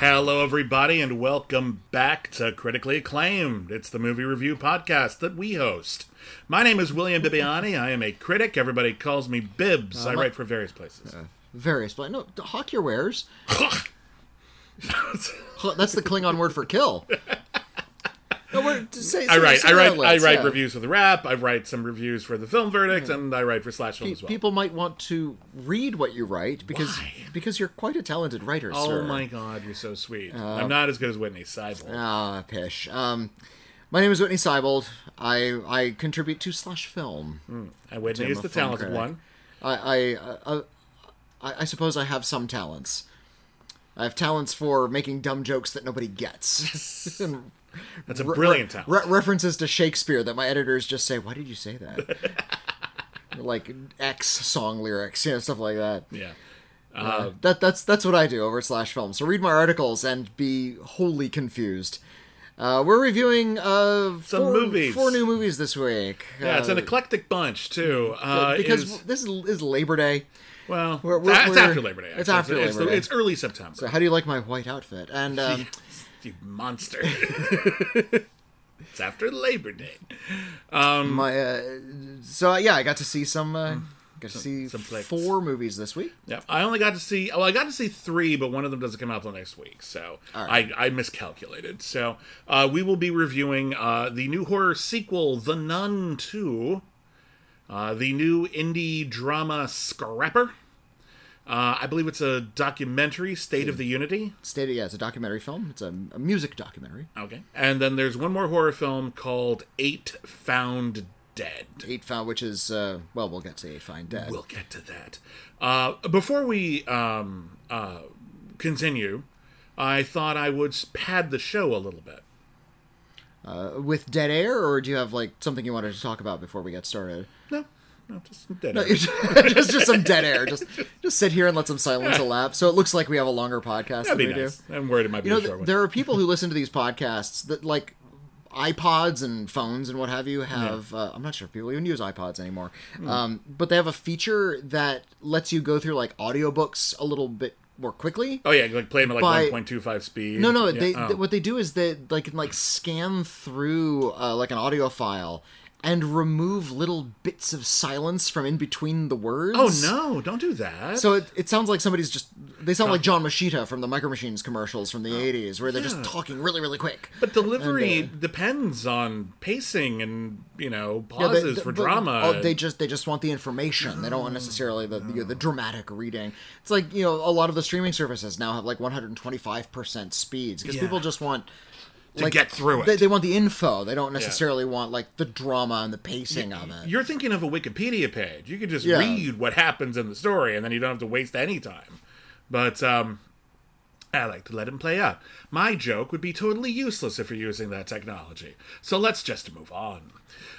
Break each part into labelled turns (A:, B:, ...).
A: Hello, everybody, and welcome back to Critically Acclaimed. It's the movie review podcast that we host. My name is William Bibbiani. I am a critic. Everybody calls me Bibs. Uh,
B: I
A: write for various places.
B: Various, but no, hawk your wares. That's the Klingon word for kill. We're, say,
A: I write. I write. I write
B: yeah.
A: reviews for the Wrap. I write some reviews for the Film Verdict, and I write for Slash Film
B: Pe-
A: as well.
B: People might want to read what you write because
A: Why?
B: because you're quite a talented writer,
A: oh
B: sir.
A: my God, you're so sweet. I'm not as good as Witney Seibold.
B: Ah, pish. Um, my name is Witney Seibold. I I contribute to Slash Film.
A: and
B: Witney
A: is the talented
B: critic.
A: one.
B: I I, uh, uh, I I suppose I have some talents. I have talents for making dumb jokes that nobody gets. And
A: That's a brilliant talent.
B: re- references to Shakespeare that my editors just say, "Why did you say that?" like X song lyrics, you know, stuff like that.
A: yeah.
B: Uh, that that's that's what I do over at Slash Film. So read my articles and be wholly confused. Uh, we're reviewing uh,
A: Some
B: four,
A: movies.
B: four new movies this week.
A: Yeah, it's an
B: Uh,
A: eclectic bunch too. Uh,
B: because
A: is-
B: this is, is Labor Day.
A: well,
B: we're- we're-
A: it's
B: we're-
A: after Labor Day.
B: it's after
A: it's,
B: Labor Day.
A: It's early September.
B: So how do you like my white outfit? And um,
A: you monster. it's after Labor Day. Um,
B: my uh, so yeah, I got to see some. Uh, got to see
A: some flicks.
B: four movies this week.
A: Yeah, I only got to see. Well, I got to see three, but one of them doesn't come out till next week, so
B: right.
A: I, I miscalculated. So uh, we will be reviewing uh, the new horror sequel, The Nun Two, uh, the new indie drama Scrapper. Uh, I believe it's a documentary, State of the Unity.
B: Stated, yeah, it's a documentary film. It's a, a music documentary.
A: Okay, and then there's one more horror film called Eight Found Dead.
B: Eight found, which is uh, well, we'll get to Eight Find Dead.
A: We'll get to that. Uh, before we um, uh, continue, I thought I would pad the show a little bit.
B: Uh, with Dead Air, or do you have like something you wanted to talk about before we get started?
A: No, no, just dead
B: No,
A: air.
B: just just some dead air. Just just sit here and let some silence elapse. So it looks like we have a longer podcast
A: That'd
B: than
A: be
B: we
A: nice.
B: do.
A: I'm worried it might be
B: You know,
A: a short
B: th-
A: one.
B: there are people who listen to these podcasts that like iPods and phones and what have you have. Uh, I'm not sure if people even use iPods anymore,
A: Hmm.
B: um, but they have a feature that lets you go through like audiobooks a little bit more quickly.
A: Oh yeah, like play them at like 1.25 speed.
B: No, no.
A: Yeah,
B: They,
A: oh.
B: th- what they do is they like can like scan through uh, like an audio file and remove little bits of silence from in between the words.
A: Oh no! Don't do that.
B: So it, it sounds like somebody's just they sound like John Moschitta from the Micro Machines commercials from the '80s, where they're
A: yeah.
B: just talking really, really quick.
A: but delivery
B: and, uh,
A: depends on pacing and you know
B: Yeah, they-
A: pauses for
B: but-
A: drama.
B: oh, they just they just want the information. They don't want necessarily the the, the dramatic reading. It's like you know a lot of the streaming services now have like 125 percent speeds because
A: Yeah.
B: people just want
A: to
B: like,
A: get through it.
B: They, they want the info. They don't necessarily want like the drama and the pacing of it.
A: You're thinking of a Wikipedia page. You could just
B: Yeah.
A: read what happens in the story, and then you don't have to waste any time. But um, I like to let him play out. My joke would be totally useless if you're using that technology. So let's just move on.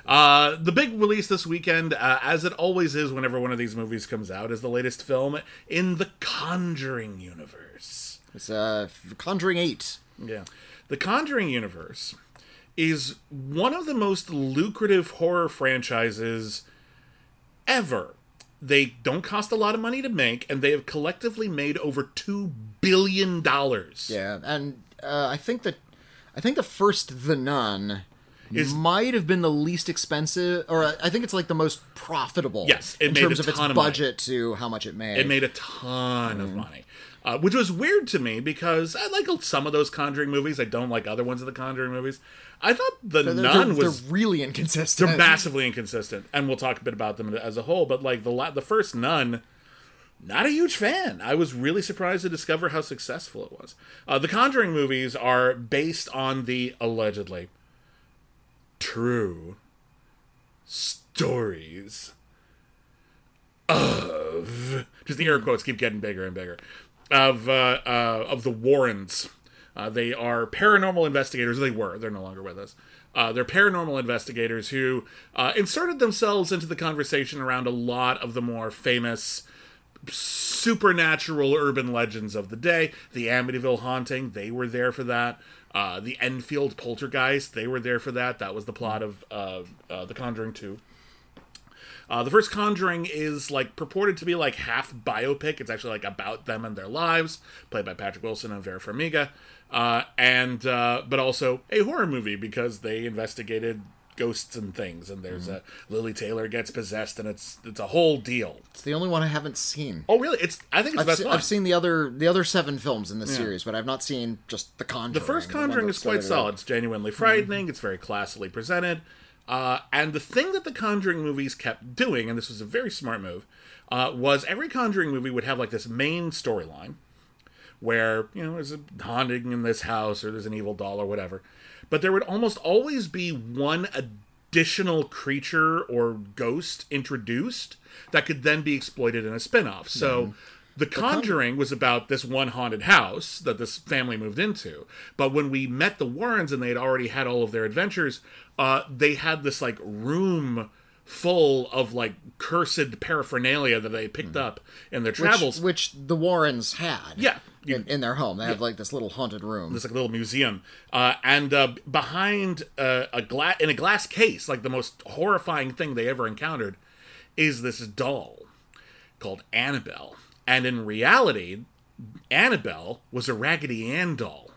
A: Uh, the big release this weekend, uh, as it always is whenever one of these movies comes out, is the latest film in the Conjuring universe.
B: It's uh, Conjuring Eight.
A: Yeah. The Conjuring universe is one of the most lucrative horror franchises ever. They don't cost a lot of money to make, and they have collectively made over two billion dollars.
B: Yeah, and uh, I think that I think the first The Nun
A: Is-
B: might have been the least expensive, or uh, I think it's like the most profitable.
A: Yes,
B: in terms of its
A: of money.
B: budget to how much it made.
A: It made a ton
B: Mm.
A: of money, uh, which was weird to me because I like some of those Conjuring movies. I don't like other ones of the Conjuring movies. I thought the
B: They're,
A: Nun
B: they're-
A: was
B: they're really inconsistent.
A: they're massively inconsistent, and we'll talk a bit about them as a whole. But like the the first Nun, not a huge fan. I was really surprised to discover how successful it was. Uh, the Conjuring movies are based on the allegedly true stories of just the air quotes keep getting bigger and bigger of uh, uh, of the Warrens. Uh, they are paranormal investigators. They were. They're no longer with us. Uh, they're paranormal investigators who uh, inserted themselves into the conversation around a lot of the more famous supernatural urban legends of the day. The Amityville haunting, they were there for that. Uh, the Enfield poltergeist, they were there for that. That was the plot of uh, uh, The Conjuring 2. Uh, the first Conjuring is like purported to be like half biopic. It's actually like about them and their lives, played by Patrick Wilson and Vera Farmiga, uh, and uh, but also a horror movie because they investigated ghosts and things. And there's a Lili Taylor gets possessed, and it's it's a whole deal.
B: It's the only one I haven't seen.
A: Oh, really? It's I think it's
B: I've,
A: best
B: se-
A: one.
B: I've seen the other the other seven films in this series, but I've not seen just the Conjuring.
A: The first Conjuring
B: that's
A: is quite solid. It's genuinely frightening. It's very classily presented. Uh, and the thing that the Conjuring movies kept doing, and this was a very smart move, uh, was every Conjuring movie would have like this main storyline where, you know, there's a haunting in this house or there's an evil doll or whatever. But there would almost always be one additional creature or ghost introduced that could then be exploited in a spin off. So. The Conjuring was about this one haunted house that this family moved into. But when we met the Warrens and they had already had all of their adventures, uh, they had this like room full of like cursed paraphernalia that they picked up in their travels.
B: which the Warrens had.
A: Yeah. You-
B: in, in their home, they have like this little haunted room.
A: This like little museum, uh, and uh, behind uh, a glass in a glass case, like the most horrifying thing they ever encountered, is this doll called Annabelle. And in reality, Annabelle was a Raggedy Ann doll.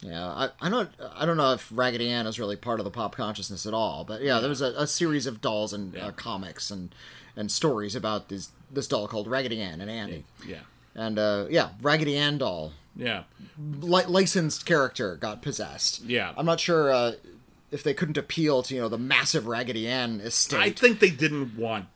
B: Yeah, I, I don't I don't know if Raggedy Ann is really part of the pop consciousness at all, but yeah, there was a, a series of dolls and uh, comics and and stories about this this doll called Raggedy Ann and Andy,
A: Yeah,
B: and uh, yeah, Raggedy Ann doll
A: yeah,
B: li- licensed character got possessed.
A: Yeah.
B: I'm not sure uh, if they couldn't appeal to you know the massive Raggedy Ann estate.
A: I think they didn't want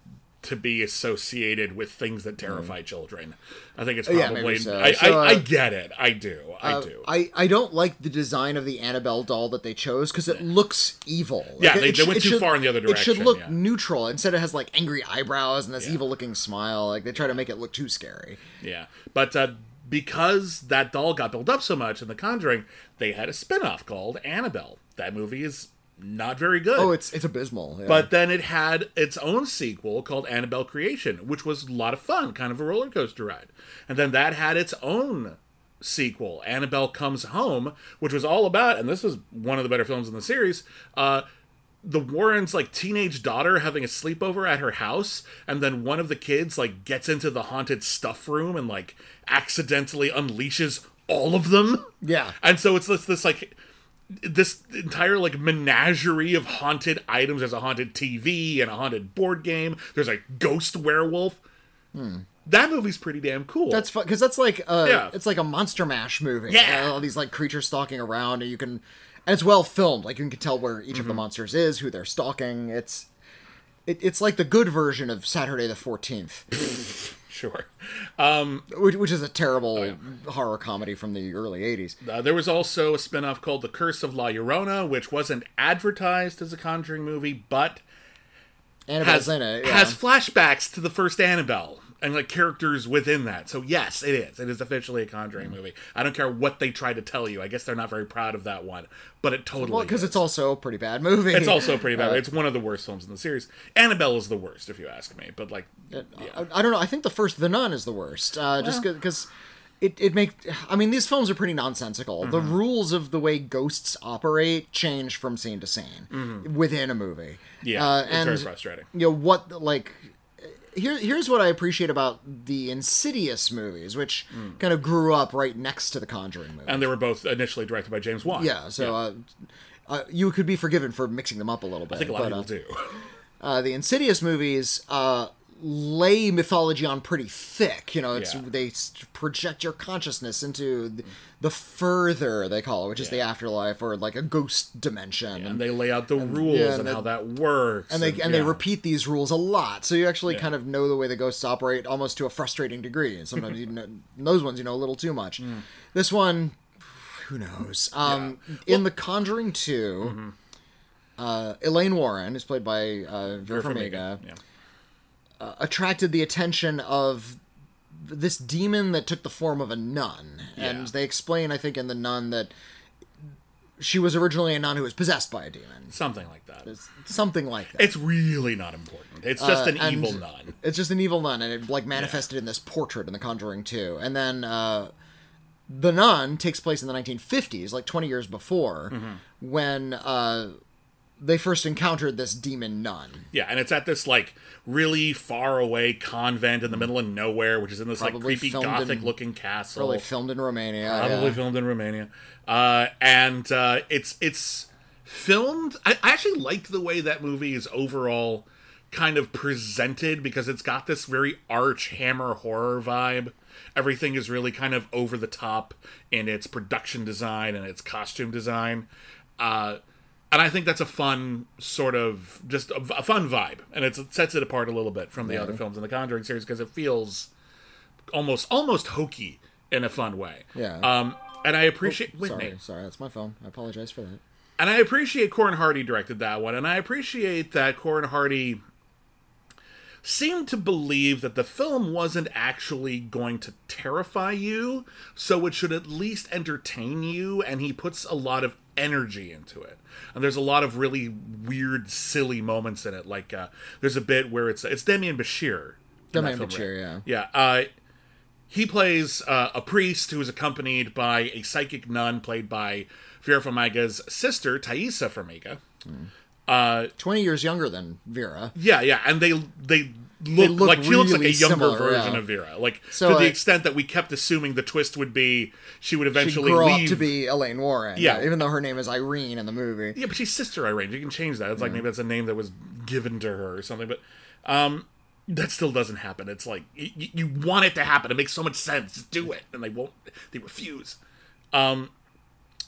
A: to be associated with things that terrify children. I think it's probably.
B: maybe so.
A: I,
B: So,
A: I,
B: uh,
A: I get it. I do. I
B: Uh,
A: do.
B: I, I don't like the design of the Annabelle doll that they chose because it looks evil. Like,
A: Yeah, they-
B: it
A: they went too
B: should-
A: far in the other direction.
B: It should look
A: yeah.
B: neutral. Instead, it has like angry eyebrows and this
A: Yeah.
B: evil looking smile. Like they try to make it look too scary.
A: Yeah. But uh, because that doll got built up so much in The Conjuring, they had a spin off called Annabelle. That movie is not very good.
B: Oh, it's it's abysmal. yeah.
A: but then it had its own sequel called Annabelle Creation, which was a lot of fun, kind of a roller coaster ride. And then that had its own sequel, Annabelle Comes Home, which was all about, and this was one of the better films in the series, uh, the Warrens' like teenage daughter having a sleepover at her house, and then one of the kids like gets into the haunted stuff room and like accidentally unleashes all of them.
B: Yeah.
A: And so it's this this like this entire like menagerie of haunted items. There's a haunted TV and a haunted board game. There's a ghost werewolf. That movie's pretty damn cool.
B: Hmm. That's fun because that's like uh,
A: Yeah.
B: it's like a monster mash movie.
A: Yeah.
B: All these like creatures stalking around, and you can, and it's well filmed. Like you can tell where each
A: Mm-hmm.
B: of the monsters is, who they're stalking. It's, it, it's like the good version of Saturday the Fourteenth,
A: sure.
B: which, which is a terrible
A: Oh,
B: horror comedy from the early '80s.
A: Uh, there was also a spin-off called The Curse of La Llorona, which wasn't advertised as a Conjuring movie, but
B: Annabelle's
A: has,
B: in it. Yeah.
A: has flashbacks to the first Annabelle and like characters within that. So yes, it is. It is officially a Conjuring
B: Mm.
A: movie. I don't care what they try to tell you. I guess they're not very proud of that one, but it totally
B: well, because it's also a pretty bad movie.
A: It's also pretty bad.
B: Uh,
A: it's one of the worst films in the series. Annabelle is the worst, if you ask me. But like,
B: I, I don't know. I think the first The Nun is the worst. Uh, just because it it make. I mean, these films are pretty nonsensical. The
A: Mm-hmm.
B: rules of the way ghosts operate change from scene to scene within a movie.
A: Mm-hmm. yeah,
B: uh,
A: it's
B: and
A: very frustrating.
B: you know what like. Here, here's what I appreciate about the Insidious movies, which kind of grew up right next to the Conjuring movie.
A: Mm. And they were both initially directed by James Wan.
B: yeah, so Uh, uh, you could be forgiven for mixing them up a little bit.
A: I think a lot
B: but,
A: of
B: uh,
A: people do.
B: uh, the Insidious movies uh, lay mythology on pretty thick. You know, it's
A: Yeah.
B: they project your consciousness into the, the further they call it, which is the afterlife or like a ghost dimension.
A: and they lay out the rules
B: yeah,
A: and,
B: and
A: how that works.
B: and they and they
A: yeah.
B: repeat these rules a lot, so you actually
A: Yeah.
B: kind of know the way the ghosts operate almost to a frustrating degree. And sometimes you know those ones you know a little too much.
A: Mm.
B: This one, who knows? Um, in The Conjuring 2
A: Mm-hmm.
B: uh, Elaine Warren is played by uh, Vera Farmiga.
A: Yeah.
B: Attracted the attention of this demon that took the form of a nun. And they explain, I think, in the nun that she was originally a nun who was possessed by a demon.
A: Something like that.
B: It's something like that.
A: It's really not important. It's just
B: Uh,
A: an evil nun.
B: It's just an evil nun, and it like manifested in this portrait in The Conjuring 2. And then uh, the nun takes place in the 1950s, like 20 years before,
A: Mm-hmm.
B: when uh, they first encountered this demon nun.
A: Yeah, and it's at this like really far away convent in the middle of nowhere, which is in this like creepy gothic
B: in-
A: looking castle.
B: Probably filmed in Romania.
A: Probably
B: yeah.
A: filmed in Romania. Uh, and uh, it's it's filmed. I, I actually like the way that movie is overall kind of presented because it's got this very arch hammer horror vibe. Everything is really kind of over the top in its production design and its costume design. Uh, and I think that's a fun sort of just a, a fun vibe, and it's, it sets it apart a little bit from the other films in the Conjuring series because it feels almost almost hokey in a fun way.
B: Yeah.
A: Um, and I appreciate wait,
B: Sorry, sorry, that's my phone. I apologize for that.
A: and I appreciate Corin Hardy directed that one, and I appreciate that Corin Hardy seemed to believe that the film wasn't actually going to terrify you, so it should at least entertain you, and he puts a lot of energy into it. And there's a lot of really weird, silly moments in it. Like uh, there's a bit where it's it's Demian Bichir.
B: Demian Bichir,
A: right?
B: yeah.
A: Yeah. Uh, he plays uh, a priest who is accompanied by a psychic nun played by Vera Farmiga's sister, Taissa Farmiga. Uh,
B: Twenty years younger than Vera.
A: yeah, yeah, and they they look,
B: look
A: like she looks like a younger
B: similar,
A: version
B: yeah.
A: of Vera. Like
B: So,
A: to the
B: uh,
A: extent that we kept assuming the twist would be she would
B: She
A: eventually
B: grew
A: leave.
B: up to be Elaine Warren.
A: Yeah.
B: even though her name is Irene in the movie.
A: Yeah, but she's sister Irene. You can change that. It's like maybe that's a name that was given to her or something. But um, that still doesn't happen. It's like y- y- you want it to happen. It makes so much sense. Just do it, and they won't. They refuse. Um.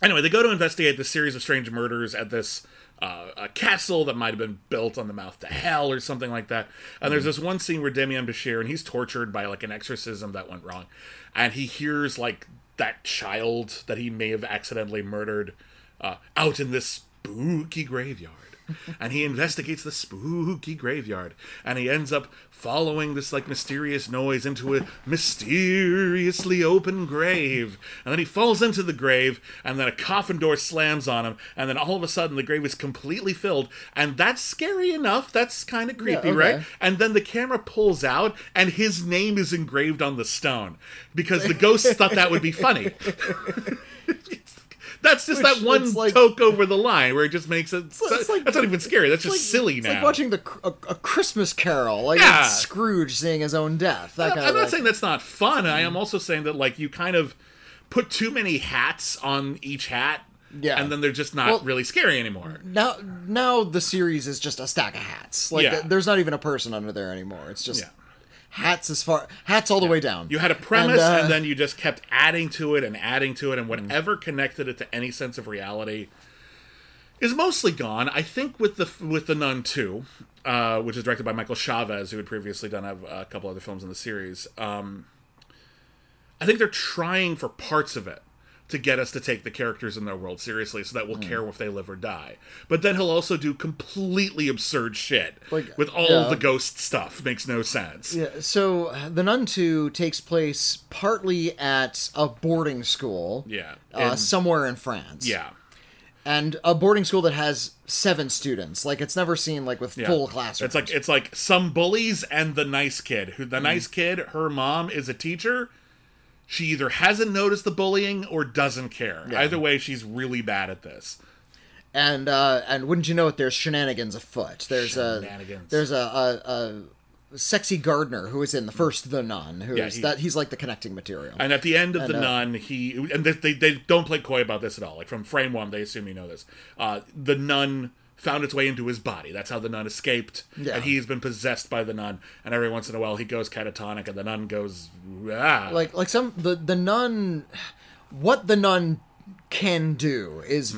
A: Anyway, they go to investigate this series of strange murders at this uh, a castle that might have been built on the mouth to hell or something like that. And there's this one scene where Demian Bichir and he's tortured by like an exorcism that went wrong, and he hears like that child that he may have accidentally murdered uh, out in this spooky graveyard. And he investigates the spooky graveyard and he ends up following this like mysterious noise into a mysteriously open grave. And then he falls into the grave and then a coffin door slams on him and then all of a sudden the grave is completely filled. And that's scary enough. That's kind of creepy
B: okay.
A: right? And then the camera pulls out and his name is engraved on the stone because the ghosts thought that would be funny That's just that one
B: it's like-
A: toke over the line where it just makes it.
B: it's like-
A: that's not even scary. That's just
B: like-
A: silly
B: It's
A: now.
B: like watching the a, a Christmas Carol, like
A: Yeah.
B: Scrooge seeing his own death. That kind
A: I'm
B: of
A: not
B: like,
A: saying that's not fun. I am mm. also saying that like you kind of put too many hats on each hat,
B: Yeah.
A: and then they're just not
B: Well-
A: really scary anymore.
B: now now the series is just a stack of hats. Like
A: Yeah.
B: there's not even a person under there anymore. It's just
A: Yeah.
B: Hats as far hats all the way down.
A: You had a premise, and,
B: uh,
A: then you just kept adding to it and adding to it, and whatever connected it to any sense of reality is mostly gone. I think with the with the Nun Two, uh, which is directed by Michael Chaves, who had previously done a, a couple other films in the series. Um, I think they're trying for parts of it to get us to take the characters in their world seriously, so that we'll care if they live or die. But then he'll also do completely absurd shit
B: Like,
A: with all
B: yeah.
A: the ghost stuff. Makes no sense.
B: Yeah, so uh, the Nun 2 takes place partly at a boarding school.
A: Yeah.
B: Uh, somewhere in France.
A: yeah.
B: And a boarding school that has seven students. Like it's never seen like with
A: Yeah.
B: full classrooms.
A: It's like it's like some bullies and the nice kid. Who the nice kid, her mom is a teacher. She either hasn't noticed the bullying or doesn't care. Either way, she's really bad at this.
B: and uh, and wouldn't you know it? There's shenanigans afoot. There's a there's a, a, a sexy gardener who is in the first The Nun. Who's
A: Yeah, he-
B: that? He's like the connecting material.
A: And at the end of the
B: uh,
A: nun, he and they, they they don't play coy about this at all. Like from frame one, they assume you know this. Uh, the nun found its way into his body. That's how the nun escaped.
B: Yeah.
A: And he's been possessed by the nun. And every once in a while, he goes catatonic, and the nun goes ah.
B: like like some the the nun what the nun can do is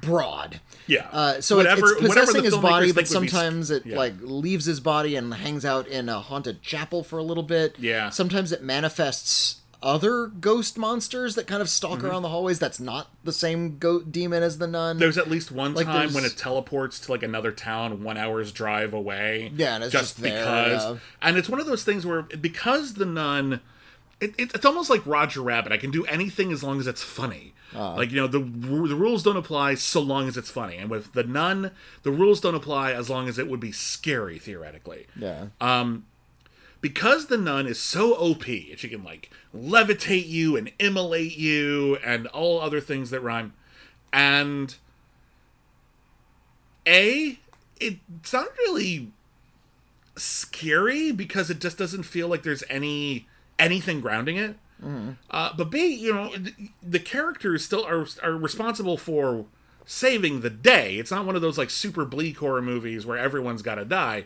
B: broad
A: Yeah.
B: uh, so.
A: Whatever-
B: it's possessing his body but
A: would be-
B: sometimes it
A: yeah.
B: like leaves his body and hangs out in a haunted chapel for a little bit
A: Yeah.
B: sometimes it manifests other ghost monsters that kind of stalk
A: Mm-hmm.
B: around the hallways that's not the same goat demon as the nun
A: There's at least one
B: Like,
A: time when it teleports to like another town one hour's drive away.
B: Yeah, and it's just there, yeah.
A: And it's one of those things where because the nun, it, it, it's almost like Roger Rabbit. I can do anything as long as it's funny.
B: Uh-huh.
A: Like you know the the rules don't apply so long as it's funny. And with the nun, the rules don't apply as long as it would be scary theoretically
B: yeah
A: because the nun is so OP, and she can like levitate you and immolate you and all other things that rhyme, and a it's not really scary because it just doesn't feel like there's any anything grounding it. Uh, but B, you know, the, the characters still are are responsible for saving the day. It's not one of those like super bleak horror movies where everyone's got to die.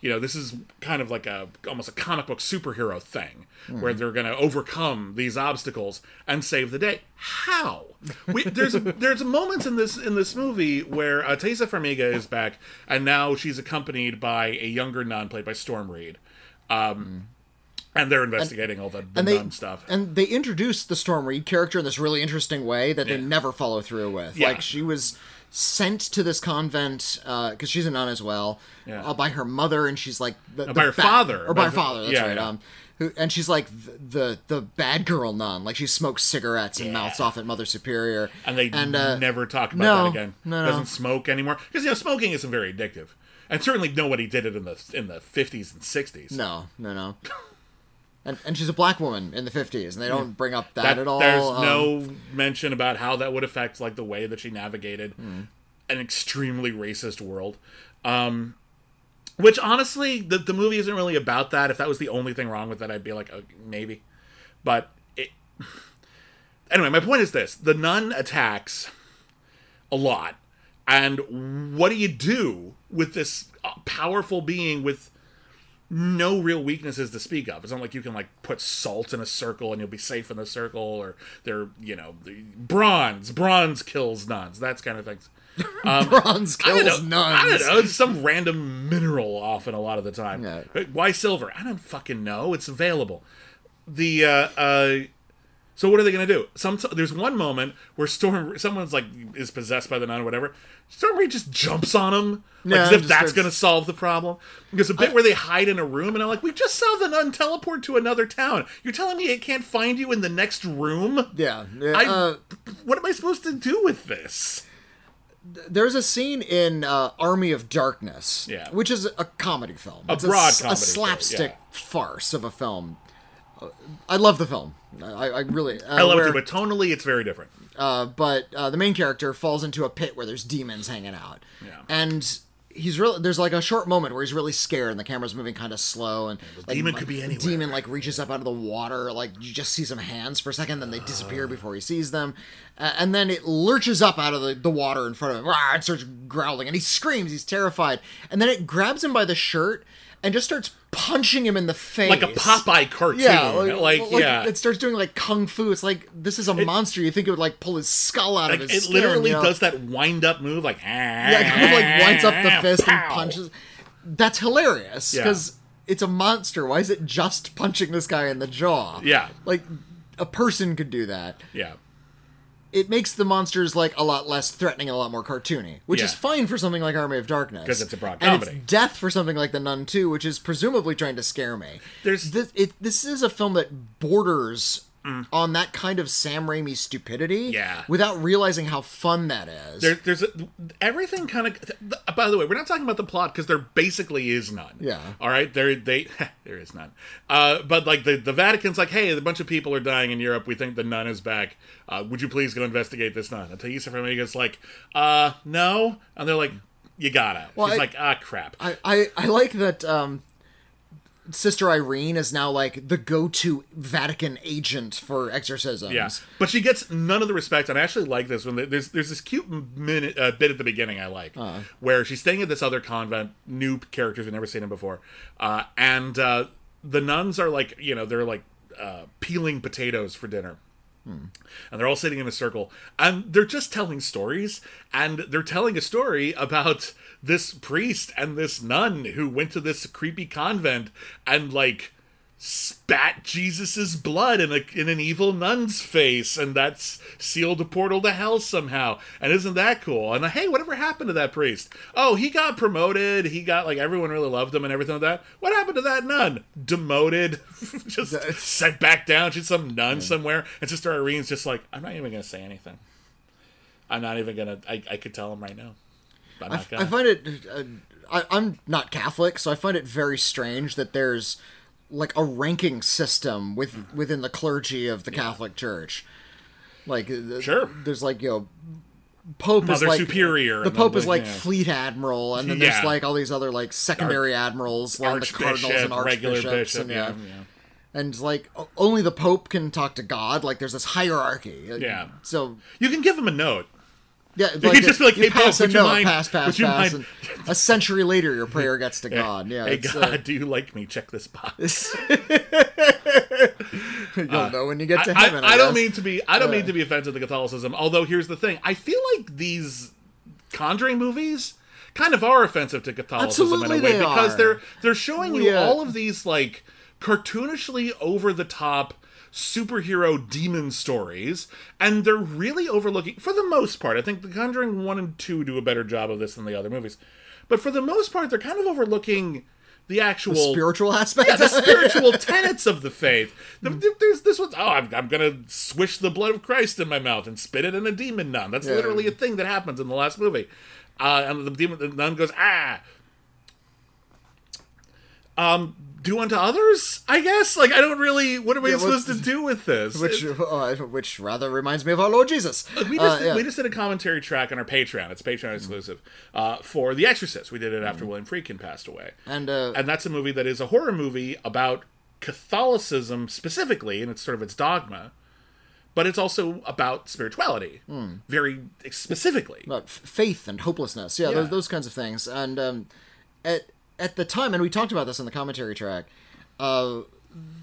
A: You know, this is kind of like a almost a comic book superhero thing where they're going to overcome these obstacles and save the day. How? We, there's there's moments in this in this movie where uh, Taissa Farmiga is back, and now she's accompanied by a younger nun played by Storm Reed. Um, and they're investigating all the, the
B: and they
A: nun stuff.
B: and they introduced the Storm Reed character in this really interesting way that they never follow through with.
A: Yeah.
B: Like she was sent to this convent because she's a nun as well
A: Yeah.
B: uh, by her mother, and she's like the, the
A: by her
B: ba-
A: father,
B: or by her
A: the-
B: father. That's
A: yeah,
B: right.
A: yeah.
B: Um, who, and she's like the, the the bad girl nun. Like she smokes cigarettes and mouths off at Mother Superior.
A: and they
B: and, uh,
A: never talk about
B: no,
A: that again.
B: no, no.
A: Doesn't smoke anymore because you know smoking isn't very addictive, and certainly nobody did it in the in the fifties and sixties.
B: No, no, no. And, and she's a black woman in the 50s, and they don't bring up that,
A: that,
B: at all.
A: there's
B: Um,
A: no mention about how that would affect like the way that she navigated
B: Hmm.
A: an extremely racist world. Um, which honestly, the the movie isn't really about that. If that was the only thing wrong with it, I'd be like, oh, maybe. But it, anyway, my point is this: the nun attacks a lot, and what do you do with this uh, powerful being with? No real weaknesses to speak of. It's not like you can like put salt in a circle and you'll be safe in the circle, or they're you know bronze. Bronze kills nuns. That's kind of things.
B: bronze
A: I don't
B: kills
A: know.
B: nuns.
A: I don't know. It's some random mineral often a lot of the time.
B: Yeah.
A: Why silver? I don't fucking know. It's available. The uh, uh so what are they gonna do? Some there's one moment where Storm someone's like is possessed by the nun or whatever. Storm Reed just jumps on him like
B: Yeah,
A: as if that's gonna solve the problem. There's a bit where they hide in a room and I'm like, we just saw the nun teleport to another town. You're telling me it can't find you in the next room?
B: Yeah. yeah,
A: I,
B: uh,
A: what am I supposed to do with this?
B: there's a scene in uh, Army of Darkness,
A: Yeah.
B: which is a comedy film.
A: A
B: it's
A: broad
B: s-
A: comedy
B: a
A: film,
B: slapstick
A: yeah.
B: farce of a film. Uh, I love the film. I, I really. Uh,
A: I love it too, but tonally it's very different.
B: uh, but uh, the main character falls into a pit where there's demons hanging out,
A: Yeah.
B: and he's really there's like a short moment where he's really scared and the camera's moving kind of slow and like,
A: demon could be
B: the
A: anywhere.
B: demon like reaches up out of the water like you just see some hands for a second then they disappear before he sees them uh, and then it lurches up out of the, the water in front of him Rah, and starts growling and he screams he's terrified and then it grabs him by the shirt and just starts punching him in the face
A: Like a Popeye cartoon.
B: yeah,
A: like, yeah.
B: it starts doing like kung fu. It's like this is a monster. You think it would like pull his skull out
A: Like
B: of
A: it
B: his skin.
A: literally
B: you know?
A: does that wind up move, like
B: Yeah, it kind of like winds up the fist and
A: Pow!
B: punches. That's hilarious
A: Yeah.
B: because it's a monster. Why is it just punching this guy in the jaw?
A: Yeah.
B: like a person could do that.
A: Yeah,
B: It makes the monsters like a lot less threatening and a lot more cartoony, which is fine for something like Army of Darkness
A: 'Cause it's a broad
B: and
A: comedy.
B: it's death for something like The Nun too, which is presumably trying to scare me.
A: There's-
B: this. It, this is a film that borders. On that kind of Sam Raimi stupidity,
A: Mm. Yeah.
B: without realizing how fun that is.
A: there, there's a, everything kind of. By the way, we're not talking about the plot because there basically is none.
B: Yeah.
A: All right. There, they there is none. Uh, but like the the Vatican's like, hey, a bunch of people are dying in Europe. We think the nun is back. Uh, would you please go investigate this nun? And Taissa Farmiga's like, uh, no. And they're like, you gotta.
B: Well,
A: She's
B: I-
A: like, ah, crap.
B: I, I, I like that um, Sister Irene is now like the go-to Vatican agent for exorcisms.
A: Yeah, but she gets none of the respect, and I actually like this when they- there's there's this cute minute uh, bit at the beginning I like, where she's staying at this other convent, new characters we've never seen them before, uh, and uh, the nuns are like you know they're like uh, peeling potatoes for dinner. Hmm. And they're all sitting in a circle, and they're just telling stories. And they're telling a story about this priest and this nun who went to this creepy convent and like spat Jesus's blood in a in an evil nun's face, and that's sealed a portal to hell somehow. And isn't that cool? And hey, whatever happened to that priest? Oh, he got promoted. He got like everyone really loved him and everything like that. What happened to that nun? Demoted, just sent back down. She's some nun somewhere. And Sister Irene's just like, I'm not even gonna say anything. I'm not even gonna. I, I could tell him right now. I'm not gonna.
B: I find it. Uh, I, I'm not Catholic, so I find it very strange that there's like a ranking system with within the clergy of the Catholic Church. Like,
A: Sure.
B: there's like you know Pope is like
A: Superior.
B: The Pope
A: then,
B: is like
A: yeah.
B: fleet admiral, and then there's like all these other like secondary admirals, like the cardinals and
A: regular
B: archbishops,
A: bishop.
B: and
A: yeah,
B: yeah.
A: yeah.
B: and like only the Pope can talk to God. Like there's this hierarchy.
A: Yeah.
B: So
A: You can give him a note.
B: Yeah, like,
A: just be like, "Hey, Pope,
B: pass a
A: would you mind-
B: pass, pass,
A: would you
B: pass,
A: mind-
B: a century later your prayer gets to God. Yeah,
A: Hey God,
B: uh,
A: do you like me? Check this box.
B: you'll know when you get to
A: I,
B: heaven. I,
A: I don't mean to be. I don't
B: Uh.
A: mean to be offensive to Catholicism. Although here's the thing: I feel like these Conjuring movies kind of are offensive to Catholicism
B: Absolutely
A: in a way
B: they
A: because
B: are.
A: they're they're showing you
B: Yeah.
A: all of these like cartoonishly over the top superhero demon stories and they're really overlooking for the most part i think the conjuring 1 and 2 do a better job of this than the other movies but for the most part they're kind of overlooking the actual
B: spiritual aspect.
A: yeah, the spiritual tenets of the faith. The- the- There's this one, oh, I'm, I'm going to swish the blood of Christ in my mouth and spit it in a demon nun. That's
B: Yeah.
A: literally a thing that happens in the last movie. Uh, and the demon the nun goes, ah. Um, do unto others, I guess. Like, I don't really. What are we
B: Yeah,
A: supposed to do with this?
B: which uh, which rather reminds me of our Lord Jesus.
A: We
B: Uh,
A: just,
B: yeah.
A: we just did a commentary track on our Patreon. It's Patreon exclusive uh, for The Exorcist. We did it after William Friedkin passed away.
B: and uh,
A: and that's a movie that is a horror movie about Catholicism specifically, and it's sort of its dogma, but it's also about spirituality, very specifically.
B: about faith and hopelessness. Yeah,
A: Yeah.
B: Those, those kinds of things. And um, at at the time, and we talked about this in the commentary track. Uh,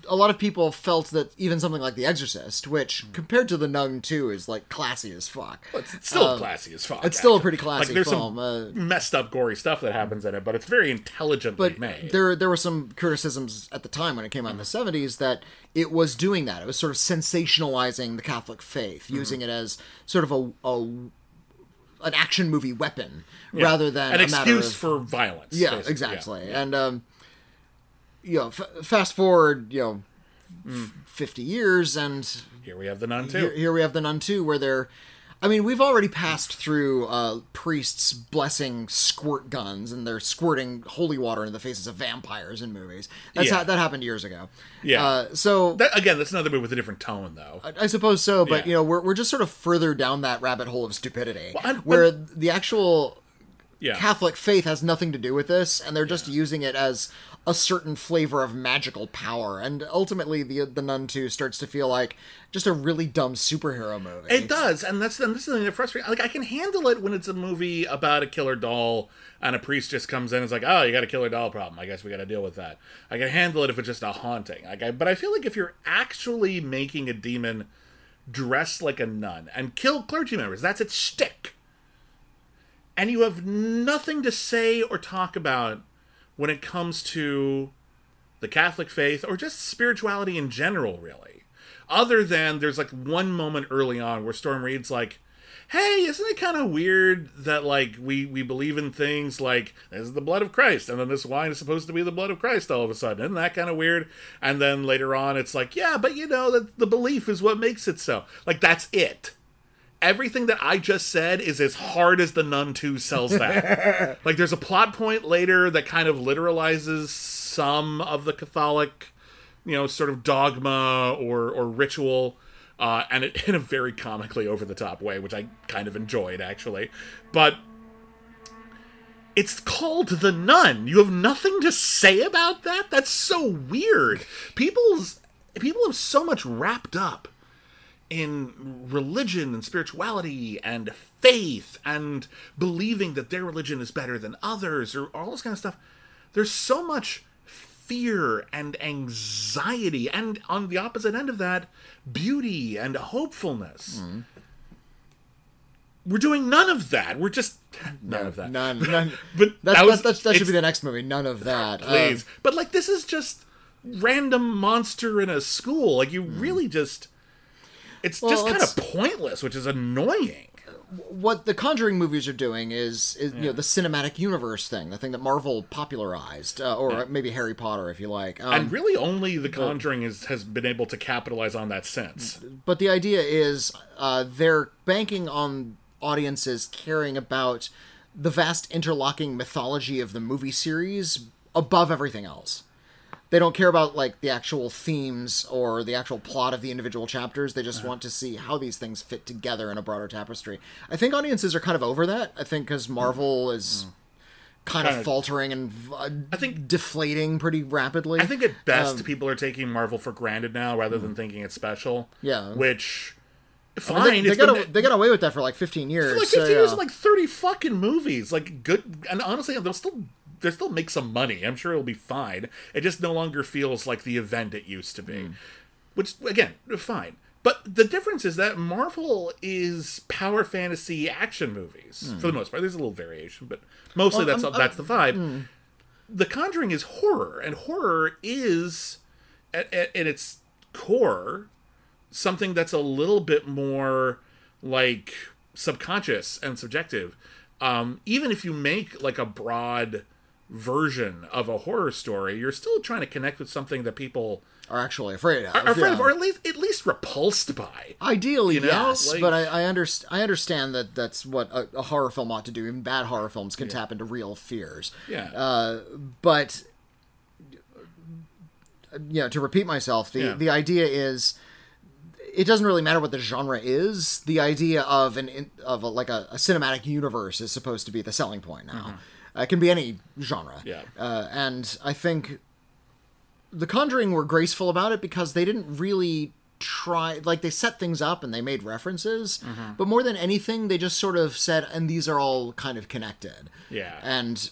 B: a lot of people felt that even something like The Exorcist, which compared to The Nun 2 is like classy as fuck.
A: It's still
B: Um,
A: classy as fuck.
B: it's still a pretty classy
A: like, there's
B: film,
A: Some
B: uh,
A: messed up, gory stuff that happens in it, but it's very intelligently
B: but
A: made.
B: there there were some criticisms at the time when it came out in the 70s that it was doing that. It was sort of sensationalizing the Catholic faith,
A: Mm-hmm.
B: using it as sort of a, a an action movie weapon rather than
A: An excuse
B: of
A: for violence.
B: yeah,
A: basically.
B: exactly. And um, you know, f- fast forward, you know,
A: Mm.
B: f- fifty years, and
A: Here we have the nun too.
B: here, here we have the Nun too, where they're. I mean, we've already passed through uh, priests blessing squirt guns, and they're squirting holy water into the faces of vampires in movies. That's
A: Yeah.
B: how that happened years ago.
A: Yeah.
B: Uh, so
A: That, again, that's another movie with a different tone, though.
B: I, I suppose so, but
A: Yeah.
B: you know, we're we're just sort of further down that rabbit hole of stupidity,
A: I'm-
B: where the actual
A: yeah.
B: Catholic faith has nothing to do with this, and they're just using it as a certain flavor of magical power. And ultimately, the the Nun Two starts to feel like just a really dumb superhero movie.
A: It does, and that's and this is the frustrates. Like I can handle it when it's a movie about a killer doll, and a priest just comes in and is like, "Oh, you got a killer doll problem. I guess we got to deal with that." I can handle it if it's just a haunting. Like, I, but I feel like if you're actually making a demon dress like a nun and kill clergy members, that's its shtick. And you have nothing to say or talk about when it comes to the Catholic faith or just spirituality in general, really. Other than there's like one moment early on where Storm Reed's like, "Hey, isn't it kind of weird that like we we believe in things like this is the blood of Christ, and then this wine is supposed to be the blood of Christ all of a sudden? Isn't that kind of weird?" And then later on, it's like, "Yeah, but you know that the belief is what makes it so." Like that's it. Everything that I just said is as hard as the Nun 2 sells that. like there's a plot point later that kind of literalizes some of the Catholic you know, sort of dogma or or ritual, uh, and it in a very comically over the top way, which I kind of enjoyed actually. But it's called the nun. You have nothing to say about that. That's so weird. People's people have so much wrapped up in religion and spirituality and faith and believing that their religion is better than others or all this kind of stuff. There's so much fear and anxiety, and on the opposite end of that, beauty and hopefulness. We're doing none of that. We're just none of that.
B: None, none.
A: But
B: That's,
A: that was-
B: that, that, should be the next movie. None of that. Uh,
A: please. but like this is just random monster in a school. Like you really just it's
B: Well,
A: just kind of pointless, which is annoying.
B: what the Conjuring movies are doing is, is you know, the cinematic universe thing, the thing that Marvel popularized, uh, or maybe Harry Potter, if you like. Um,
A: and really only The Conjuring is, has been able to capitalize on that since.
B: but the idea is uh, they're banking on audiences caring about the vast interlocking mythology of the movie series above everything else. They don't care about like the actual themes or the actual plot of the individual chapters. They just want to see how these things fit together in a broader tapestry. I think audiences are kind of over that. I think because Marvel is kind of
A: Kinda-
B: faltering and uh,
A: I think
B: deflating pretty rapidly.
A: I think at best
B: Um,
A: people are taking Marvel for granted now rather than thinking it's special.
B: Yeah.
A: Which
B: I mean,
A: fine.
B: they, they got
A: been-
B: a- they got away with that for like 15 years.
A: like 15 years
B: yeah.
A: and like 30 fucking movies like good and honestly they'll still they'll still make some money i'm sure it'll be fine it just no longer feels like the event it used to be
B: Hmm.
A: which again fine but the difference is that marvel is power fantasy action movies for the most part there's a little variation but mostly
B: Hmm. Well,
A: that's
B: I'm- Hmm.
A: that's the vibe the conjuring is horror and horror is at, at, at its core something that's a little bit more like subconscious and subjective. Um, even if you make like a broad version of a horror story, you're still trying to connect with something that people
B: are actually afraid of.
A: are afraid of, or at least at least repulsed by.
B: Ideally,
A: You know,
B: yes,
A: like-
B: but I, I, underst- I understand that that's what a, a horror film ought to do. Even bad horror films can tap into real fears.
A: Yeah.
B: Uh, but you know, to repeat myself, the
A: Yeah.
B: the idea is it doesn't really matter what the genre is. The idea of an of a, like a, a cinematic universe is supposed to be the selling point now. Uh, it can be any genre.
A: Yeah.
B: Uh, and I think the Conjuring were graceful about it because they didn't really try like they set things up and they made references
A: Mm-hmm.
B: but more than anything they just sort of said and these are all kind of connected
A: Yeah.
B: and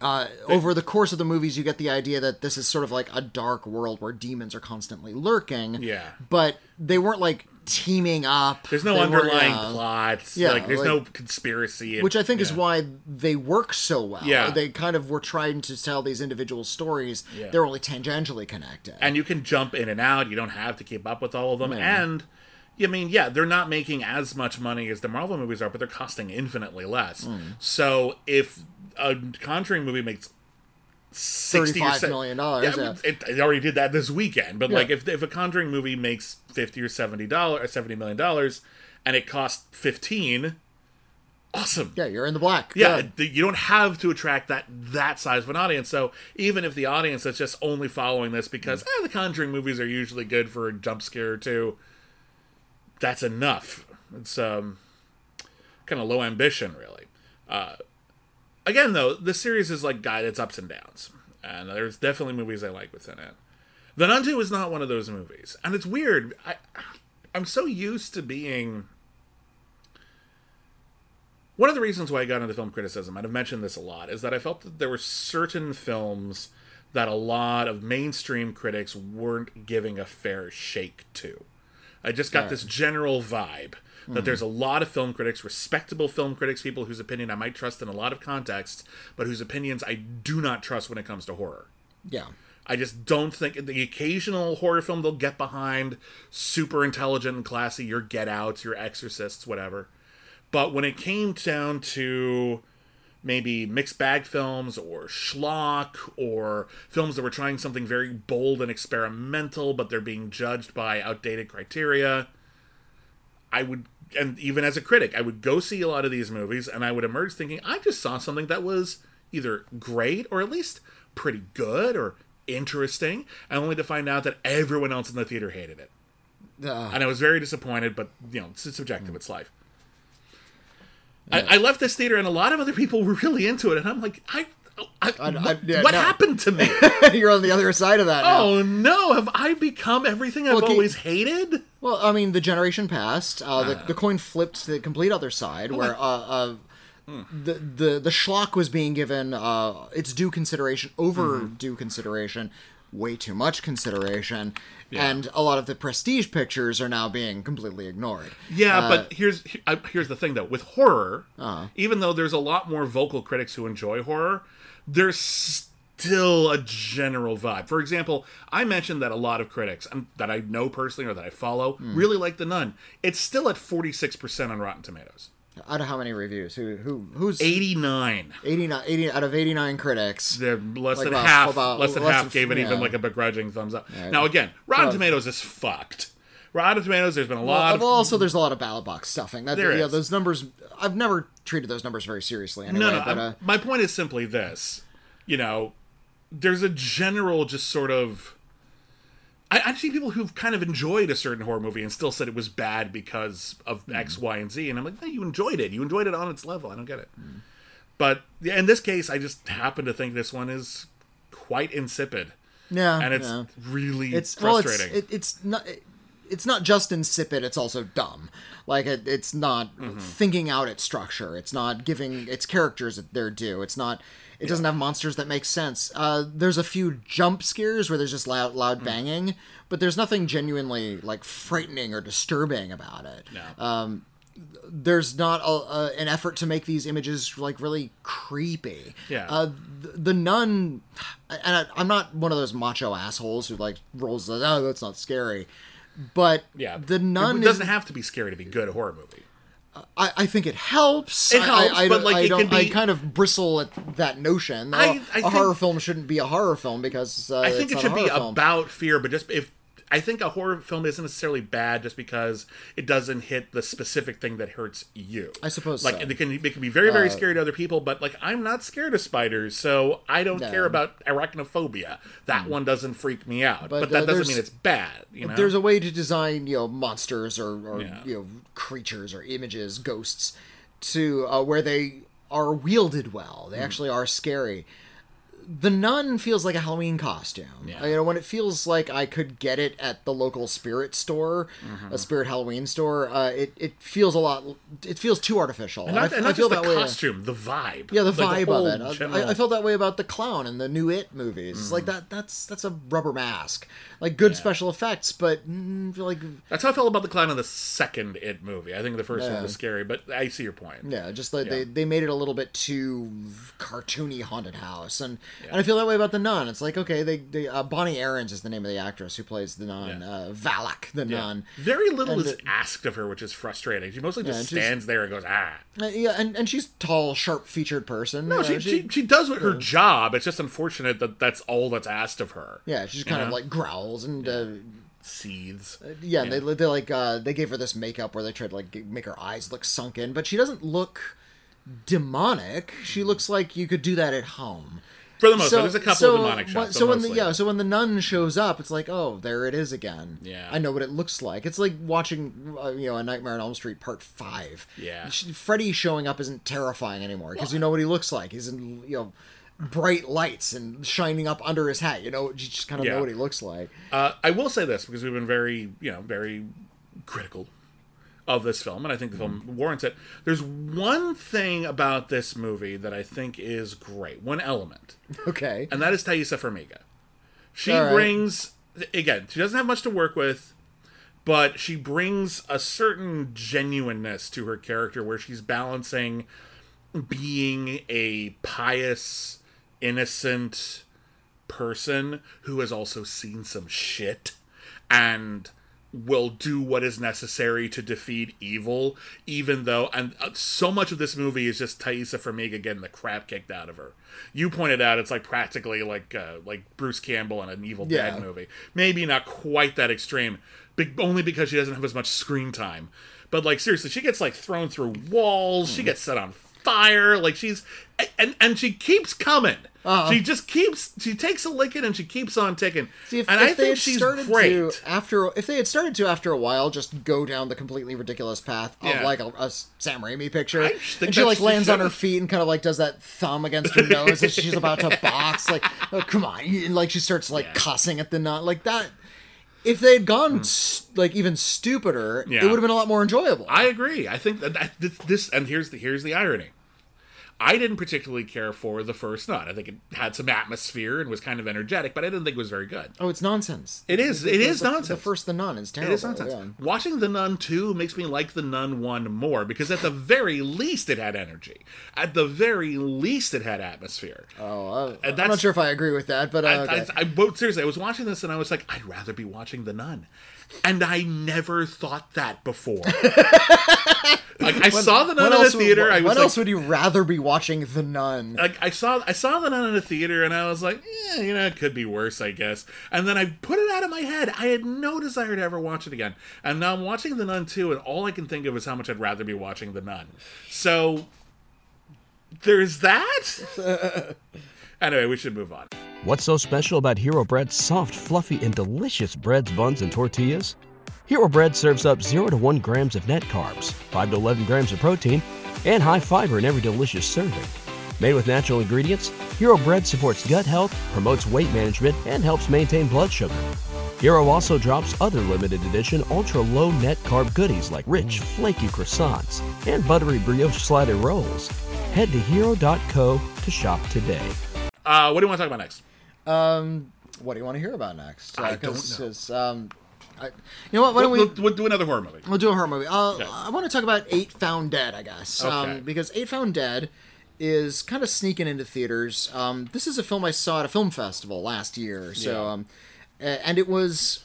B: uh, over the course of the movies you get the idea that this is sort of like a dark world where demons are constantly lurking
A: Yeah.
B: but they weren't like teaming up
A: There's no
B: They
A: underlying plots.
B: Yeah,
A: like there's
B: like-
A: no conspiracy.
B: which I think is why they work so well.
A: Yeah.
B: They kind of were trying to tell these individual stories.
A: Yeah.
B: They're only tangentially connected.
A: and you can jump in and out. You don't have to keep up with all of them. And I mean, yeah, they're not making as much money as the Marvel movies are, but they're costing infinitely less.
B: Hmm.
A: So if a Conjuring movie makes sixty or
B: 35
A: se-
B: million dollars,
A: yeah,
B: yeah.
A: It, it already did that this weekend. But
B: Yeah.
A: like, if if a Conjuring movie makes fifty or seventy dollars or seventy million dollars, and it costs fifteen, awesome.
B: yeah, you're in the black.
A: Yeah,
B: Good.
A: you don't have to attract that that size of an audience. So even if the audience is just only following this because eh, the Conjuring movies are usually good for a jump scare or two, that's enough. It's um kind of low ambition, really. Uh, again, though, the series is like got its ups and downs, and there's definitely movies I like within it. The Nun 2 is not one of those movies, and it's weird. I I'm so used to being one of the reasons why I got into film criticism, and I've mentioned this a lot, is that I felt that there were certain films that a lot of mainstream critics weren't giving a fair shake to. I just got
B: Right.
A: this general vibe that there's hmm. a lot of film critics, respectable film critics, people whose opinion I might trust in a lot of contexts, but whose opinions I do not trust when it comes to horror.
B: yeah.
A: I just don't think the occasional horror film they'll get behind, super intelligent and classy, your Get Outs, your Exorcists, whatever. But when it came down to maybe mixed bag films or schlock or films that were trying something very bold and experimental, but they're being judged by outdated criteria, I would, and even as a critic, I would go see a lot of these movies and I would emerge thinking, I just saw something that was either great or at least pretty good or interesting, and only to find out that everyone else in the theater hated it.
B: Uh,
A: And I was very disappointed, but, you know, it's subjective, it's life. I, I left this theater and a lot of other people were really into it, and I'm like, I. I,
B: I-
A: what
B: yeah,
A: what
B: no.
A: happened to me?
B: you're on the other side of that. now.
A: oh no! Have I become everything I've
B: Well,
A: always hated?
B: Well, I mean, the generation passed. Uh, the,
A: Ah.
B: the coin flipped to the complete other side, where uh, uh,
A: Hmm.
B: the the the schlock was being given uh, its due consideration, over
A: Mm-hmm.
B: due consideration, way too much consideration, and a lot of the prestige pictures are now being completely ignored.
A: Yeah,
B: Uh,
A: but here's he- uh, here's the thing though. With horror, even though there's a lot more vocal critics who enjoy horror, there's still a general vibe. For example, I mentioned that a lot of critics um, that I know personally or that I follow
B: Hmm.
A: really like The Nun. It's still at 46% on Rotten Tomatoes.
B: Out of how many reviews? Who who who's
A: 89.
B: 89, 80 out of eighty nine critics?
A: They're less
B: Like
A: than
B: about-
A: half.
B: about-
A: less than
B: less
A: half
B: than-
A: gave it even like a begrudging thumbs up. Now again, Rotten
B: Well-
A: Tomatoes is fucked. Rotten Tomatoes, there's been a
B: Well,
A: lot of
B: well, also there's a lot of ballot box stuffing. That
A: There
B: yeah,
A: is.
B: those numbers. I've never treated those numbers very seriously. Anyway,
A: No, no.
B: but uh,
A: my point is simply this: you know, there's a general just sort of. I, I've seen people who've kind of enjoyed a certain horror movie and still said it was bad because of hmm. X, Y, and Z, and I'm like, no, you enjoyed it. You enjoyed it on its level. I don't get it. But yeah, in this case, I just happen to think this one is quite insipid,
B: Yeah,
A: and it's
B: yeah.
A: really
B: it's well, it's
A: frustrating.
B: it, it's not it, it's not just insipid. It's also dumb. Like it, it's not
A: Mm-hmm.
B: thinking out its structure. It's not giving its characters their due. It's not. It doesn't have monsters that make sense. Uh, there's a few jump scares where there's just loud,
A: Mm.
B: loud banging, but there's nothing genuinely like frightening or disturbing about it.
A: no.
B: There's not a, an effort to make these images like really creepy.
A: Yeah.
B: Uh, the, the nun, and I, I'm not one of those macho assholes who like rolls the oh that's not scary, but
A: yeah,
B: the nun
A: It
B: is,
A: doesn't have to be scary to be good a horror movie.
B: I, I think it helps.
A: It
B: I-
A: helps,
B: I, I,
A: but,
B: don't-
A: like,
B: I
A: it
B: don't.
A: can be-
B: I kind of bristle at that notion.
A: I-
B: a
A: I
B: a
A: think-
B: horror film shouldn't be a horror film because uh,
A: I think
B: it's
A: it should be
B: film.
A: about fear, but just if I think a horror film isn't necessarily bad just because it doesn't hit the specific thing that hurts you.
B: I suppose
A: like
B: so. Uh,
A: it can it can be very very scary to other people, but like I'm not scared of spiders, so I don't
B: No.
A: care about arachnophobia. That one doesn't freak me out, but,
B: But,
A: that
B: uh,
A: doesn't mean it's bad. You know,
B: There's a way to design, you know, monsters or, or
A: Yeah.
B: you know, creatures or images, ghosts, to uh, where they are wielded well. They actually are scary. The nun feels like a Halloween costume.
A: Yeah.
B: You know, when it feels like I could get it at the local spirit store,
A: Mm-hmm.
B: a spirit Halloween store, uh, it it feels a lot. It feels too artificial.
A: and not,
B: I,
A: and
B: I feel
A: just
B: that
A: the
B: way.
A: costume, the vibe.
B: Yeah, the
A: Like,
B: vibe
A: whole
B: of it. I-
A: general-
B: I, I felt that way about the clown in the new It movies. It's like that. That's that's a rubber mask, like good special effects, but mm, like
A: That's how I felt about the clown in the second It movie. I think the first
B: Yeah.
A: one was scary, but I see your point.
B: Yeah, just like
A: Yeah.
B: they they made it a little bit too cartoony haunted house, and and I feel that way about the nun. It's like okay, they, they uh, Bonnie Aarons is the name of the actress who plays the nun,
A: Yeah.
B: uh, Valak the
A: Yeah.
B: nun.
A: Very little
B: And
A: is
B: it-
A: asked of her, which is frustrating. She mostly just
B: and
A: stands there and goes, ah.
B: Uh, yeah, and, and she's tall, sharp featured person.
A: No,
B: you know,
A: she, she, she does her job. It's just unfortunate that that's all that's asked of her.
B: yeah, she just kind of like growls and. Uh,
A: Seethes.
B: yeah, They, they like uh, they gave her this makeup where they tried to like make her eyes look sunken, but she doesn't look demonic. She looks like you could do that at home.
A: For the most part, there's a couple
B: so
A: of demonic shots.
B: So when the yeah, so when the nun shows up, it's like, oh, there it is again.
A: Yeah.
B: I know what it looks like. It's like watching, uh, you know, a Nightmare on Elm Street Part Five.
A: Yeah.
B: Freddy showing up isn't terrifying anymore because you know what he looks like. He's in you know bright lights and shining up under his hat. You know, you just kind of
A: Yeah.
B: know what he looks like.
A: Uh, I will say this because we've been very, you know, very critical of this film, and I think the film mm-hmm. warrants it. There's one thing about this movie that I think is great, one element,
B: Okay.
A: and that is Taissa Farmiga. She
B: All right.
A: brings, again, she doesn't have much to work with, but she brings a certain genuineness to her character where she's balancing being a pious, innocent person who has also seen some shit and will do what is necessary to defeat evil, even though, and uh, so much of this movie is just Taissa Farmiga getting the crap kicked out of her. You pointed out it's like practically like uh, like Bruce Campbell in an Evil
B: Yeah.
A: Dead movie. Maybe not quite that extreme, but only because she doesn't have as much screen time. But like seriously, she gets like thrown through walls.
B: Hmm.
A: She gets set on fire. Like she's and and she keeps coming.
B: Uh-huh.
A: She just keeps. She takes a licking and she keeps on ticking.
B: See, if,
A: and
B: if
A: I
B: they
A: think she's
B: started
A: great.
B: to after if they had started to after a while just go down the completely ridiculous path of
A: Yeah.
B: like a, a Sam Raimi picture, and she like lands on her feet and kind of like does that thumb against her nose as she's about to box, like oh, come on, and like she starts like
A: Yeah.
B: cussing at the nun, like that. If they had gone s like even stupider.
A: Yeah.
B: it would have been a lot more enjoyable.
A: I agree. I think that, that this, this and here's the here's the irony. I didn't particularly care for the first Nun. I think it had some atmosphere and was kind of energetic, but I didn't think it was very good.
B: oh, it's nonsense.
A: It is. It
B: the-
A: is
B: the-
A: nonsense.
B: The first, the nun is terrible.
A: It is nonsense.
B: yeah.
A: Watching The Nun 2 makes me like The Nun 1 more because at the very least it had energy. At the very least it had atmosphere.
B: Oh, uh, I'm not sure if I agree with that, but uh,
A: I,
B: okay.
A: I, I, but seriously, I was watching this and I was like, I'd rather be watching The Nun. And I never thought that before. like I saw The Nun in the
B: would-
A: theater.
B: What,
A: I was
B: what
A: like,
B: else would you rather be watching? The Nun.
A: like I saw I saw the nun in the theater and I was like, yeah, you know, it could be worse, I guess. And then I put it out of my head. I had no desire to ever watch it again. And now I'm watching the nun too, and all I can think of is how much I'd rather be watching the nun. So there's that. anyway, we should move on.
C: What's so special about Hero Bread's soft, fluffy, and delicious breads, buns, and tortillas? Hero Bread serves up 0 to 1 grams of net carbs, 5 to 11 grams of protein, and high fiber in every delicious serving. Made with natural ingredients, Hero Bread supports gut health, promotes weight management, and helps maintain blood sugar. Hero also drops other limited edition ultra low net carb goodies like rich, flaky croissants and buttery brioche slider rolls. Head to hero.co to shop today.
A: Uh, what do you want to talk about next?
B: Um, what do you want to hear about next?
A: I don't know.
B: 'cause, um, I, you know what? Why don't
A: We'll,
B: we?
A: we'll, do another horror movie.
B: We'll do a horror movie. Uh,
A: Yeah.
B: I want to talk about Eight Found Dead, I guess,
A: Okay.
B: um, because Eight Found Dead is kind of sneaking into theaters. Um, this is a film I saw at a film festival last year, so
A: Yeah.
B: um, and it was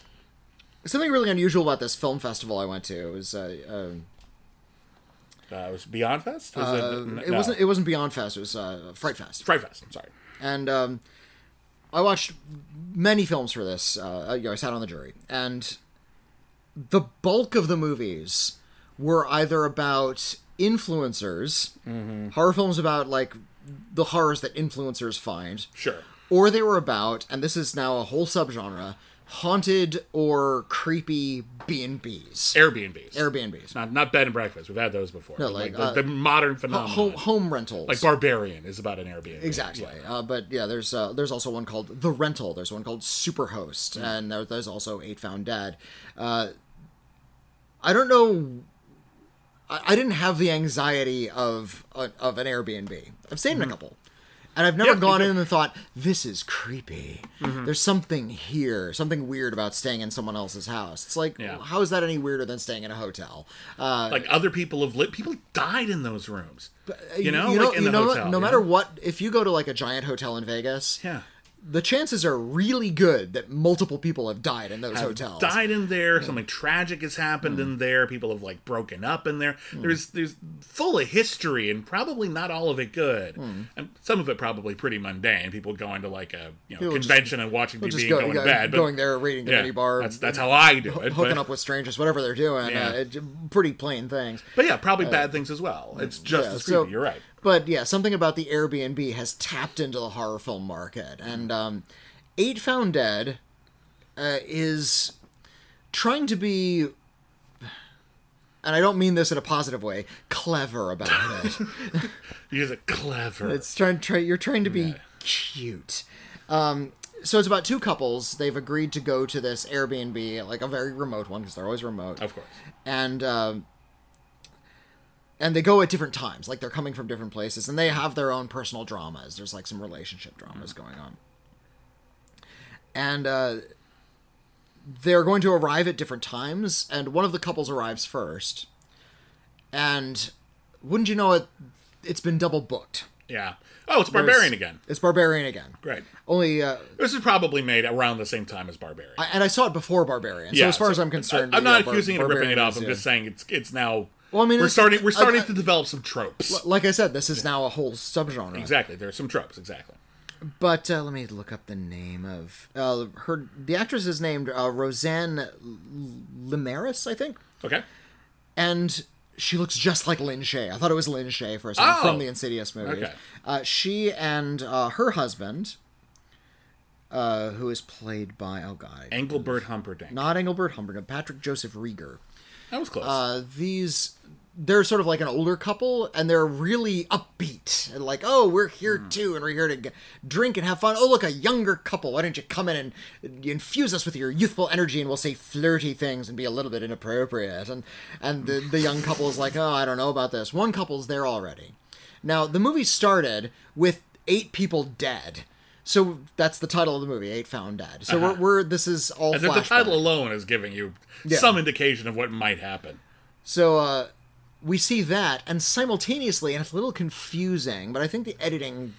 B: something really unusual about this film festival I went to. It was uh, uh,
A: Uh, it was Beyond Fest? Was
B: it
A: no.
B: wasn't it wasn't Beyond Fest. It was uh, Fright Fest.
A: Fright Fest. I'm sorry.
B: and um, I watched many films for this. Uh, you know, I sat on the jury, and the bulk of the movies were either about influencers, horror films about like the horrors that influencers find,
A: Sure.
B: or they were about, and this is now a whole subgenre, haunted or creepy B and B's,
A: Airbnbs.
B: Airbnbs,
A: Not not bed and breakfast. We've had those before.
B: No,
A: But,
B: like,
A: the,
B: uh,
A: the modern phenomenon.
B: home, home rentals,
A: like Barbarian is about an Airbnb.
B: Exactly.
A: Yeah.
B: Uh, but yeah, there's uh, there's also one called The Rental. There's one called Superhost,
A: Hmm.
B: and there, there's also Eight Found Dead. Uh, I don't know. I, I didn't have the anxiety of of an Airbnb. I've stayed in a couple, and I've never gone.
A: Mm-hmm.
B: in and thought this is creepy. There's something here, something weird about staying in someone else's house. It's like,
A: Yeah.
B: how is that any weirder than staying in a hotel? Uh,
A: Like other people have lived. People died in those rooms. You know,
B: you know,
A: like in the
B: know
A: hotel.
B: No matter
A: know?
B: what, if you go to like a giant hotel in Vegas,
A: Yeah.
B: The chances are really good that multiple people have died in those
A: have
B: hotels.
A: died in there. Something tragic has happened
B: Mm.
A: in there. People have like broken up in there. There's there's full of history and probably not all of it good.
B: Mm.
A: And some of it probably pretty mundane. People going to like a you know
B: People just-
A: convention and watching TV
B: just
A: and going
B: go-
A: to bed. But,
B: going there, reading the
A: yeah,
B: mini bar,
A: That's that's how I do it.
B: hooking
A: but,
B: up with strangers, whatever they're doing.
A: Yeah.
B: Uh, it, pretty plain things.
A: But yeah, probably bad things as well. It's just
B: Yeah,
A: as
B: so-
A: creepy. You're right.
B: But yeah, something about the Airbnb has tapped into the horror film market, and um, Eight Found Dead uh, is trying to be. And I don't mean this in a positive way. Clever about it.
A: You use it clever.
B: It's trying try you're trying to be cute. Um so it's about two couples. They've agreed to go to this Airbnb, like a very remote one because they're always remote.
A: of course.
B: And um and they go at different times, like they're coming from different places, and they have their own personal dramas. There's like some relationship dramas going on, and uh, they're going to arrive at different times. And one of the couples arrives first, and wouldn't you know it? It's been double booked.
A: Yeah. Oh, it's Barbarian again.
B: It's Barbarian again.
A: Great.
B: Only, uh,
A: This is probably made around the same time as Barbarian.
B: I, and I saw it before Barbarian. So as far as I'm concerned,
A: I, am not
B: Bar-
A: accusing it of ripping it off. I'm
B: yeah.
A: just saying it's it's now.
B: Well, I mean,
A: we're starting we're starting
B: I-
A: to develop some tropes.
B: Like I said, this is now a whole subgenre.
A: Exactly. There are some tropes. Exactly.
B: But uh, let me look up the name of uh, her. The actress is named uh, Roseanne Limaris, I think,
A: Okay.
B: and she looks just like Lin Shay. I thought it was Lin Shay for a second
A: Oh!
B: from the Insidious movies.
A: Okay.
B: Uh, she and uh, her husband, uh, who is played by oh god,
A: Engelbert Humperdinck.
B: not Engelbert Humperdinck, Patrick Joseph Rieger.
A: that was close.
B: uh, these they're sort of like an older couple and they're really upbeat. And like oh we're here too and we're here to g- drink and have fun. Oh look a younger couple. Why don't you come in and infuse us with your youthful energy and we'll say flirty things and be a little bit inappropriate. And and the, the young couple is like oh i don't know about this. One couple's there already. Now the movie started with eight people dead. So that's the title of the movie eight found dead. So
A: Uh-huh.
B: we're, we're this is all
A: and the, the title alone is giving you some indication of what might happen.
B: So uh, we see that, and simultaneously, and it's a little confusing, but I think the editing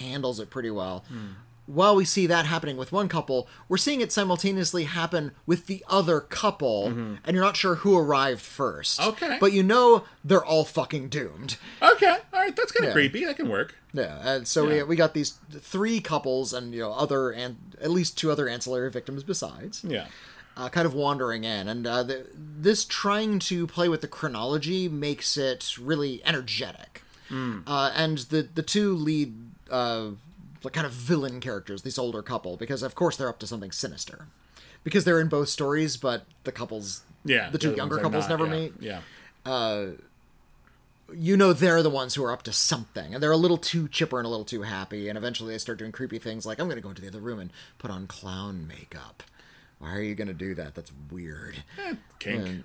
B: handles it pretty well. Hmm. While we see that happening with one couple, we're seeing it simultaneously happen with the other couple, mm-hmm. and you're not sure who arrived first.
A: Okay.
B: But you know they're all fucking doomed.
A: Okay. All right. That's kind of
B: Yeah.
A: creepy. That can work.
B: Yeah, and so
A: Yeah.
B: we, we got these three couples and you know other and at least two other ancillary victims besides.
A: Yeah.
B: Uh, kind of wandering in, and uh, the, this trying to play with the chronology makes it really energetic. Uh, and the the two lead uh, kind of villain characters, this older couple, because of course they're up to something sinister. Because they're in both stories, but the couples,
A: Yeah,
B: the two
A: other
B: younger couples
A: not,
B: never
A: yeah,
B: meet.
A: Yeah.
B: You know they're the ones who are up to something, and they're a little too chipper and a little too happy, and eventually they start doing creepy things like, "I'm going to go into the other room and put on clown makeup." Why are you going to do that? That's weird.
A: Kink.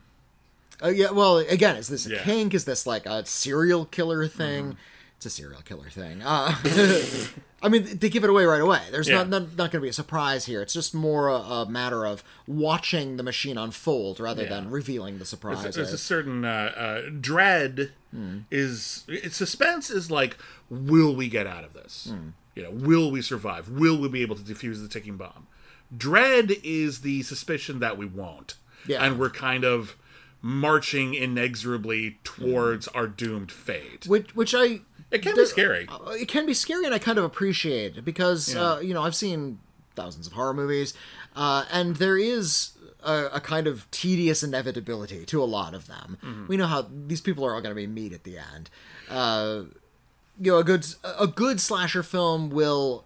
B: Uh, yeah, well, again, is this a
A: Yeah.
B: kink? Is this like a serial killer thing? It's a serial killer thing. Uh, I mean, they give it away right away. There's
A: Yeah.
B: not not, not going to be a surprise here. It's just more a, a matter of watching the machine unfold rather
A: Yeah.
B: than revealing the surprise.
A: There's, there's a certain uh, uh, dread is it, suspense is like will we get out of this you know will we survive will we be able to defuse the ticking bomb dread is the suspicion that we won't
B: Yeah.
A: and we're kind of marching inexorably towards our doomed fate
B: which which I
A: it can be scary
B: uh, it can be scary and I kind of appreciate it because uh, you know I've seen thousands of horror movies uh, and there is a, a kind of tedious inevitability to a lot of them.
A: Mm-hmm.
B: We know how these people are all going to be meat at the end. Uh, you know, a good a good slasher film will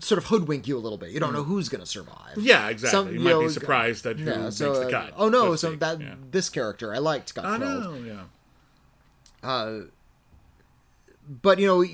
B: sort of hoodwink you a little bit. You don't know who's going to survive.
A: Mm. yeah exactly
B: Some-
A: you
B: you
A: might
B: know,
A: be surprised that who
B: Yeah,
A: makes
B: so
A: the
B: uh,
A: cut
B: oh no, so that
A: yeah.
B: this character I liked got
A: I
B: killed.
A: know, yeah
B: But you know,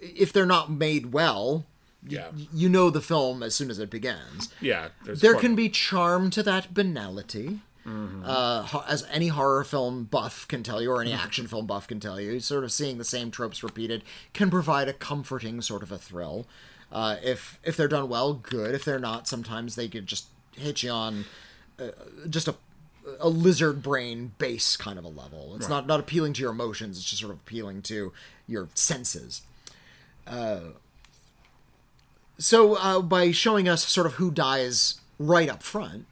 B: if they're not made well,
A: yeah
B: you know the film as soon as it begins.
A: yeah
B: There can be charm to that banality.
A: Mm-hmm.
B: Uh, as any horror film buff can tell you, or any action film buff can tell you, sort of seeing the same tropes repeated can provide a comforting sort of a thrill. Uh, if if they're done well, good. If they're not, sometimes they could just hit you on uh, just a a lizard brain base kind of a level. It's not not appealing to your emotions. It's just sort of appealing to your senses. So uh, by showing us sort of who dies right up front,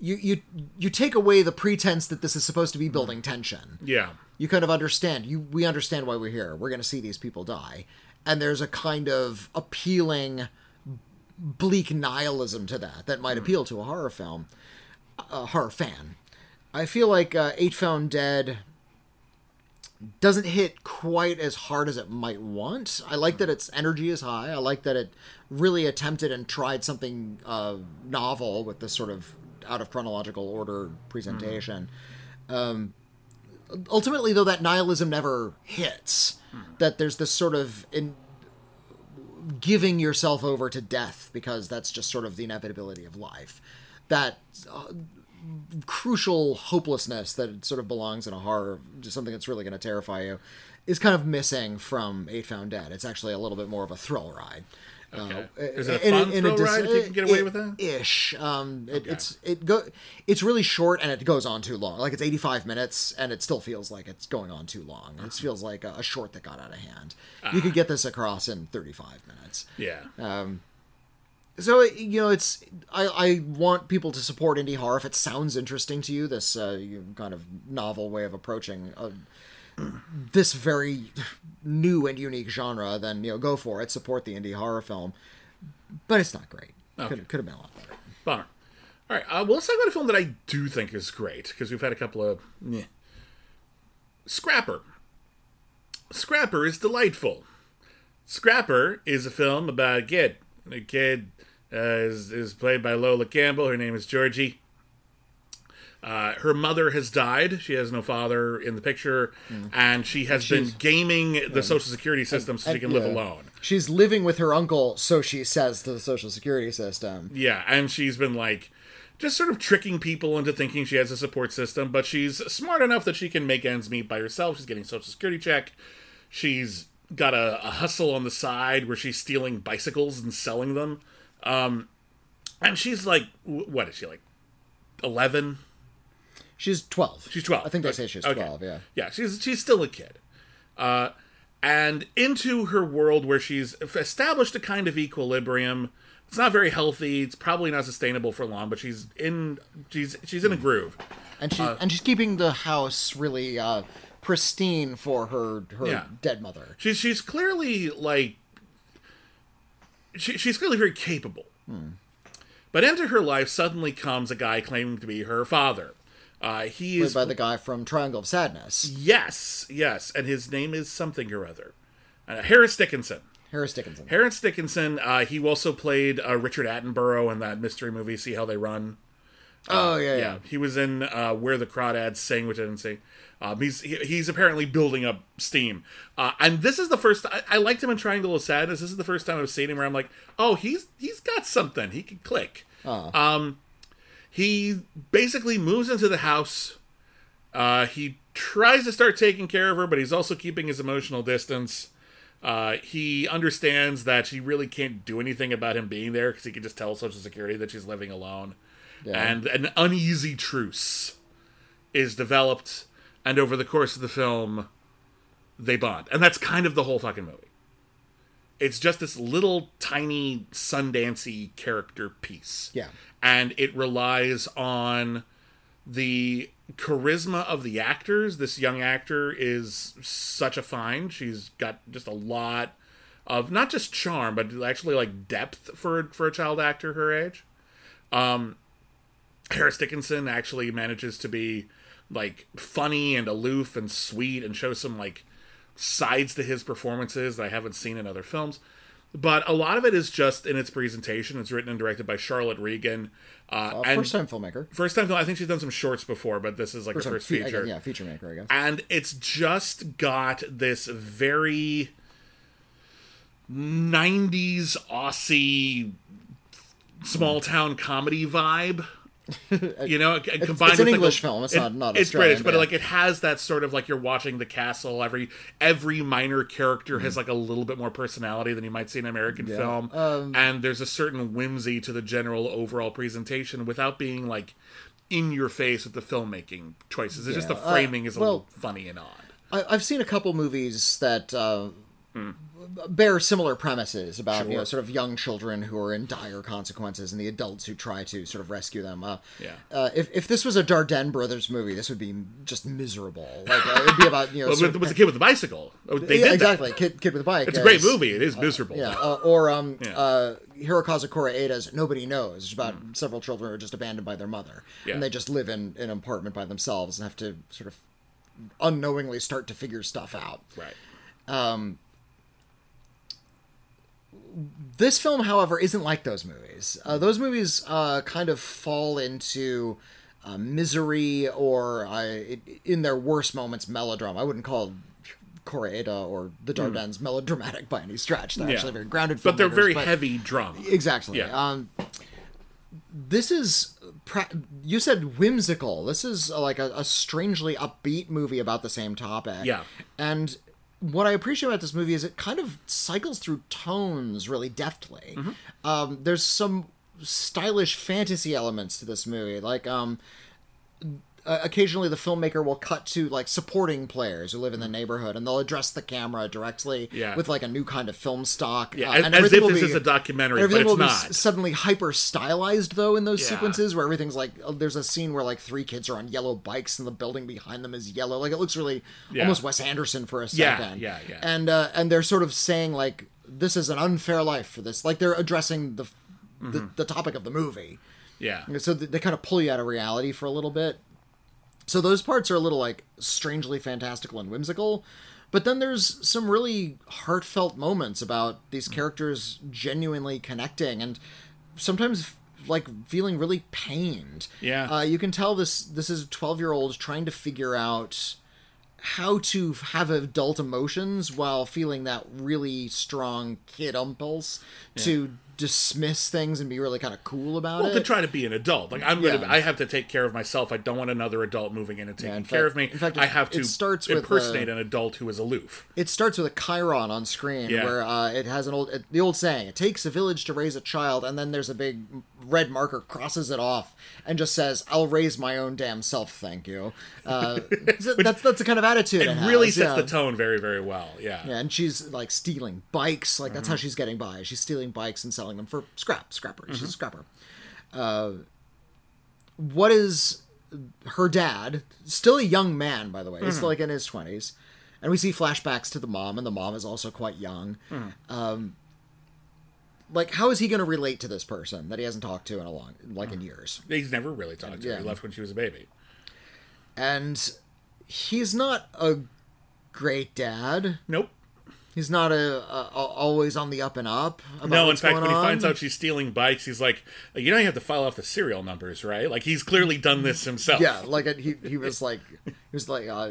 B: you you you take away the pretense that this is supposed to be building tension.
A: yeah
B: You kind of understand. You we understand why we're here. We're going to see these people die, and there's a kind of appealing, bleak nihilism to that that might appeal to a horror film, a horror fan. I feel like uh, Eight Found Dead doesn't hit quite as hard as it might want. I like that its energy is high. I like that it really attempted and tried something uh, novel with this sort of out of chronological order presentation. Um, ultimately, though, that nihilism never hits. That there's this sort of in giving yourself over to death because that's just sort of the inevitability of life. That uh, crucial hopelessness that sort of belongs in a horror, just something that's really going to terrify you, is kind of missing from Eight Found Dead. It's actually a little bit more of a thrill ride.
A: Okay.
B: Uh,
A: Is it a fun
B: in
A: thrill
B: dis-
A: ride if you can get away
B: it-
A: with that?
B: Ish. Um, it, It's it go. It's really short and it goes on too long. Like it's eighty five minutes and it still feels like it's going on too long. It feels like a, a short that got out of hand. You
A: Ah.
B: could get this across in thirty five minutes.
A: Yeah.
B: Um, So you know, it's I, I want people to support indie horror if it sounds interesting to you. This uh, kind of novel way of approaching uh, this very new and unique genre. Then you know, go for it. Support the indie horror film, but it's not great.
A: Okay.
B: Could could have been a lot better.
A: Bummer. All right. Uh, well, let's talk about a film that I do think is great because we've had a couple of. Meh. Scrapper. Scrapper is delightful. Scrapper is a film about a kid. The kid uh, is, is played by Lola Campbell. Her name is Georgie. Uh, her mother has died. She has no father in the picture, and she has been gaming the social security system so she can live alone.
B: She's living with her uncle, so she says to the social security system.
A: Yeah, and she's been like just sort of tricking people into thinking she has a support system, but she's smart enough that she can make ends meet by herself. She's getting social security check. She's got a, a hustle on the side where she's stealing bicycles and selling them. Um, and she's like, what is she like? Eleven?
B: She's twelve.
A: She's twelve.
B: I think they
A: Okay.
B: say she's
A: Okay.
B: twelve. Yeah.
A: Yeah, she's she's still a kid. Uh, and into her world where she's established a kind of equilibrium. It's not very healthy. It's probably not sustainable for long, but she's in she's she's in a groove.
B: and
A: Uh,
B: she and she's keeping the house really uh, pristine for her her
A: Yeah.
B: dead mother.
A: She's she's clearly like she, she's clearly very capable. But into her life suddenly comes a guy claiming to be her father. Uh, he
B: Played
A: is
B: by the guy from Triangle of Sadness.
A: yes, yes, and his name is something or other. Uh, Harris Dickinson.
B: Harris Dickinson.
A: Harris Dickinson. Uh, he also played uh, Richard Attenborough in that mystery movie. See how they run.
B: oh yeah, yeah.
A: Yeah, he was in uh, Where the Crawdads Sing, which I didn't see. Um, he's he, he's apparently building up steam, uh, and this is the first. I, I liked him in Triangle of Sadness. This is the first time I've seen him where I'm like, oh, he's he's got something. He can click. Um, he basically moves into the house. Uh, he tries to start taking care of her, but he's also keeping his emotional distance. Uh, he understands that she really can't do anything about him being there because he can just tell Social Security that she's living alone. And an uneasy truce is developed, and over the course of the film, they bond. And that's kind of the whole fucking movie. It's just this little tiny Sundancey character piece.
B: Yeah.
A: And it relies on the charisma of the actors. This young actor is such a find. She's got just a lot of not just charm, but actually like depth for for a child actor her age. Um, Harris Dickinson actually manages to be like funny and aloof and sweet and show some like sides to his performances that I haven't seen in other films. But a lot of it is just in its presentation. It's written and directed by Charlotte Regan. Uh,
B: Uh,
A: and
B: first time filmmaker.
A: first time film. I think she's done some shorts before, but this is like
B: First
A: her first
B: fe-
A: feature.
B: guess, yeah, feature maker, I guess.
A: And it's just got this very 90s Aussie small town comedy vibe. You know, it- it combined
B: it's an
A: like,
B: English
A: a-
B: film, it's
A: it-
B: not- not
A: it's British, but
B: yeah.
A: like it has that sort of like you're watching the castle. Every every minor character
B: Mm-hmm.
A: has like a little bit more personality than you might see in American film,
B: Um,
A: and there's a certain whimsy to the general overall presentation without being like in your face with the filmmaking choices. It's just the
B: Yeah, uh,
A: framing is a
B: well-
A: little funny and odd.
B: I, I've seen a couple movies that uh,
A: Hmm.
B: Bear similar premises about you know sort of young children who are in dire consequences and the adults who try to sort of rescue them. Uh,
A: Yeah.
B: Uh, if if this was a Dardenne brothers movie, this would be just miserable. Like uh, it'd be about you know
A: Well, with,
B: of-
A: with the kid with the bicycle, Oh, they
B: Yeah,
A: did
B: exactly
A: that.
B: kid kid with a bike.
A: It's a great movie. It is miserable.
B: Yeah, uh, or um,
A: Yeah.
B: uh, Hirokazu Koreeda's Nobody Knows. It's about several children who are just abandoned by their mother.
A: Yeah.
B: and they just live in, in an apartment by themselves and have to sort of unknowingly start to figure stuff out.
A: Right.
B: This film, however, isn't like those movies. Uh, those movies uh, kind of fall into uh, misery or, uh, it, in their worst moments, melodrama. I wouldn't call Koreeda or the Dardennes melodramatic by any stretch. They're
A: Hmm. Yeah.
B: actually very grounded
A: But they're very
B: but-
A: heavy drama.
B: Exactly.
A: Yeah.
B: Um, this is pra- you said whimsical. This is uh, like a, a strangely upbeat movie about the same topic.
A: Yeah.
B: And what I appreciate about this movie is it kind of cycles through tones really deftly.
A: Mm-hmm.
B: Um, there's some stylish fantasy elements to this movie, like um, uh, occasionally the filmmaker will cut to like supporting players who live in the neighborhood and they'll address the camera directly
A: Yeah.
B: with like a new kind of film stock
A: Yeah,
B: uh,
A: as-
B: and
A: as
B: everything
A: if
B: will
A: this
B: be-
A: is a documentary,
B: everything
A: but
B: will
A: it's
B: be
A: not.
B: suddenly hyper stylized though in those
A: Yeah.
B: sequences where everything's like uh, there's a scene where like three kids are on yellow bikes and the building behind them is yellow like it looks really
A: Yeah.
B: almost Wes Anderson for a second
A: yeah, yeah. yeah.
B: and uh, and they're sort of saying like this is an unfair life for this like they're addressing the
A: Mm-hmm.
B: the, the topic of the movie
A: Yeah.
B: so they kind of pull you out of reality for a little bit. So those parts are a little like strangely fantastical and whimsical, but then there's some really heartfelt moments about these characters genuinely connecting and sometimes like feeling really pained.
A: Yeah.
B: Uh, you can tell this this is a 12-year-old trying to figure out how to have adult emotions while feeling that really strong kid impulse to dismiss things and be really kind of cool about it.
A: Well,
B: it.
A: to try to be an adult, like I'm gonna,
B: Yeah.
A: I have to take care of myself. I don't want another adult moving in and taking
B: in
A: care
B: fact-
A: of me.
B: in fact,
A: I have to
B: it starts with,
A: impersonate
B: uh,
A: an adult who is aloof.
B: it starts with a chyron on screen
A: Yeah.
B: where uh, it has an old the old saying it takes a village to raise a child and then there's a big red marker crosses it off and just says i'll raise my own damn self thank you uh, so that's that's the kind of attitude it,
A: It really sets
B: yeah.
A: the tone very, very well. Yeah.
B: yeah, and she's like stealing bikes. Like that's how
A: Mm-hmm.
B: she's getting by. She's stealing bikes and selling them for scrap, scrapper. She's
A: Mm-hmm.
B: a scrapper. Uh, what is her dad? Still a young man, by the way. He's
A: Mm-hmm.
B: still like in his twenties, and we see flashbacks to the mom, and the mom is also quite young.
A: Mm-hmm.
B: Um, like, how is he going to relate to this person that he hasn't talked to in a long, like in years?
A: He's never really talked to her. He left when she was a baby.
B: And he's not a great dad.
A: Nope.
B: He's not a, a, a- always on the up and up. About
A: No, in fact, when he
B: on.
A: finds out she's stealing bikes, he's like, "You know, you have to file off the serial numbers, right?" Like he's clearly done this himself.
B: yeah, like he he was like he was like uh,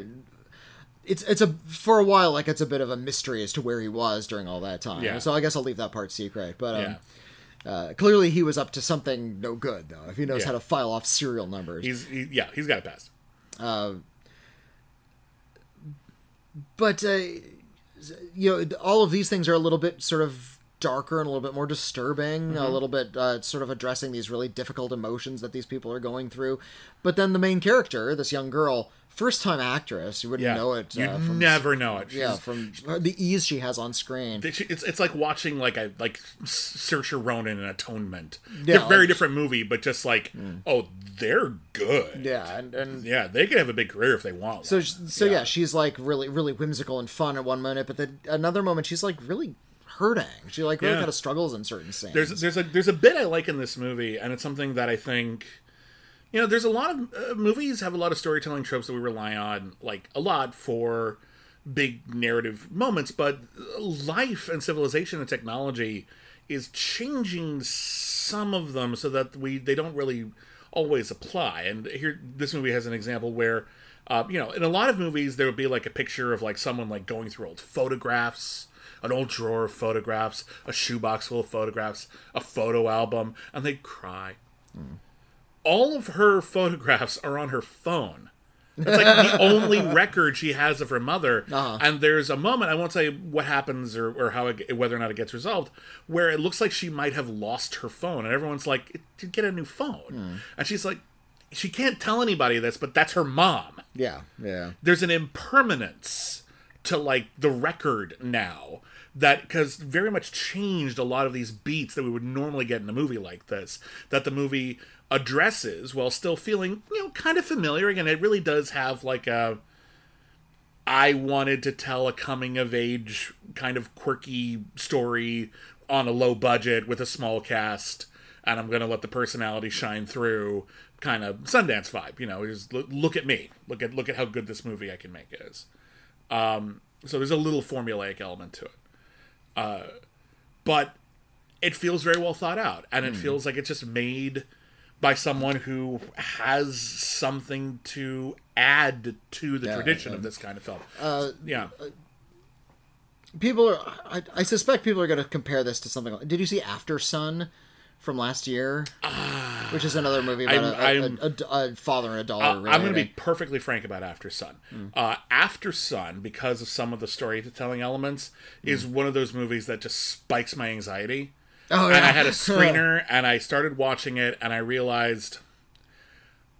B: it's it's a for a while like it's a bit of a mystery as to where he was during all that time.
A: Yeah.
B: So I guess I'll leave that part secret. But um,
A: yeah.
B: uh, clearly he was up to something no good though. If he knows
A: Yeah.
B: how to file off serial numbers.
A: He's he, yeah, he's got it passed.
B: but uh, you know all of these things are a little bit sort of darker and a little bit more disturbing
A: Mm-hmm.
B: a little bit uh, sort of addressing these really difficult emotions that these people are going through but then the main character this young girl first time actress you wouldn't
A: Yeah,
B: know it
A: you
B: uh, from
A: never know it.
B: yeah from the ease she has on screen
A: It's, it's like watching like a like Saoirse Ronan in Atonement.
B: Yeah,
A: very
B: like-
A: different movie, but just like oh, they're good.
B: yeah and, and
A: Yeah, they could have a big career if they want.
B: so
A: one.
B: so yeah. she's like really really whimsical and fun at one moment, but then another moment she's like really hurting she like really
A: Yeah.
B: kind of struggles in certain scenes
A: there's there's a there's a bit I like in this movie, and it's something that I think, you know, there's a lot of uh, movies have a lot of storytelling tropes that we rely on, like a lot for big narrative moments, but life and civilization and technology is changing some of them so that we they don't really always apply. And here, this movie has an example where. Uh, you know, in a lot of movies, there would be like a picture of like someone like going through old photographs, an old drawer of photographs, a shoebox full of photographs, a photo album, and they'd cry. All of her photographs are on her phone. It's like the only record she has of her mother. Uh-huh. And there's a moment, I won't say what happens or, or how it, whether or not it gets resolved, where it looks like she might have lost her phone. And everyone's like, to get a new phone. Hmm. And she's like, she can't tell anybody this, but that's her mom
B: yeah yeah
A: there's an impermanence to like the record now that because very much changed a lot of these beats that we would normally get in a movie like this that the movie addresses while still feeling you know kind of familiar. Again it really does have like a i wanted to tell a coming of age kind of quirky story on a low budget with a small cast and i'm going to let the personality shine through kind of sundance vibe you know is look, look at me. Look at look at how good this movie i can make is. Um so there's a little formulaic element to it. Uh but it feels very well thought out and it feels like it's just made by someone who has something to add to the tradition of this kind of film. uh yeah.
B: people are I, I suspect people are going to compare this to something like did you see Aftersun from last year? Which is another movie about a-
A: I'm-
B: a,
A: I'm-
B: a, a, a father and a daughter
A: Uh, I'm going to be perfectly frank about Aftersun. Uh, After Sun, because of some of the storytelling elements, is one of those movies that just spikes my anxiety.
B: Oh,
A: And I had a screener, and I started watching it, and I realized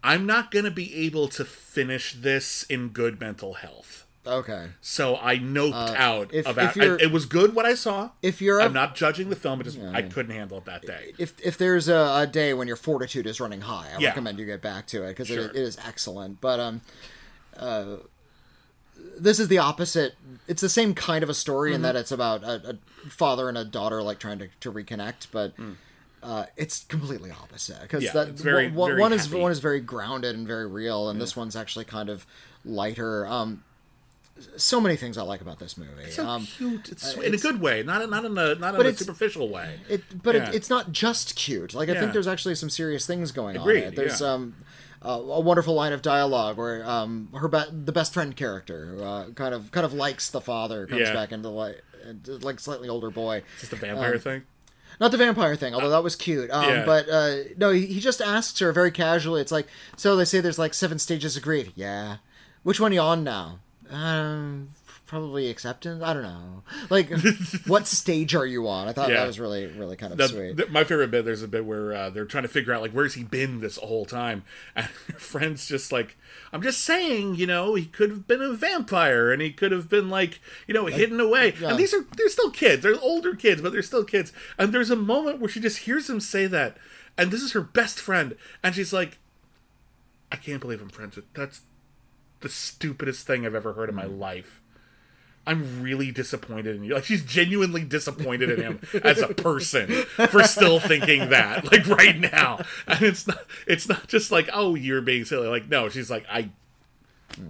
A: I'm not going to be able to finish this in good mental health.
B: okay
A: So I noped out
B: if-
A: about
B: if you're-
A: it. Was good what I saw.
B: if you're
A: I'm not judging the film. It just I couldn't handle it that day.
B: if if there's a, a day when your fortitude is running high i
A: Yeah.
B: recommend you get back to it because
A: Sure.
B: it, it is excellent but um uh this is the opposite it's the same kind of a story
A: Mm-hmm.
B: in that it's about a, a father and a daughter like trying to, to reconnect but uh, it's completely opposite because
A: Mm. Yeah,
B: that
A: very-
B: one,
A: very
B: one is one is very grounded and very real, and this one's actually kind of lighter. Um, so many things I like about this movie.
A: So
B: um,
A: cute. It's,
B: uh,
A: in a good way, not not in a not in a superficial way.
B: It, but
A: Yeah.
B: it, it's not just cute. Like I
A: Yeah.
B: think there's actually some serious things going on.
A: Agreed,
B: it. There's
A: yeah.
B: um, uh, a wonderful line of dialogue where um, her be- the best friend character uh, kind of kind of likes the father comes
A: Yeah.
B: back into like like slightly older boy.
A: Just the vampire
B: um,
A: thing.
B: Not the vampire thing, although that was cute. Um,
A: Yeah.
B: But uh, no, he, he just asks her very casually. It's like, so they say there's like seven stages of grief. Yeah. Which one are you on now? Um, probably acceptance. I don't know. Like, what stage are you on? I thought
A: Yeah.
B: that was really, really kind of
A: The-
B: sweet.
A: the- my favorite bit there's a bit where uh, they're trying to figure out like where's he been this whole time and her friend's just like i'm just saying you know he could have been a vampire and he could have been like you know hidden away
B: yeah.
A: and these are they're still kids they're older kids but they're still kids and there's a moment where she just hears him say that and this is her best friend and she's like i can't believe i'm friends with that's the stupidest thing i've ever heard in my life I'm really disappointed in you. Like she's genuinely disappointed in him as a person for still thinking that, like right now. And it's not it's not just like, oh, you're being silly. Like, no, she's like, I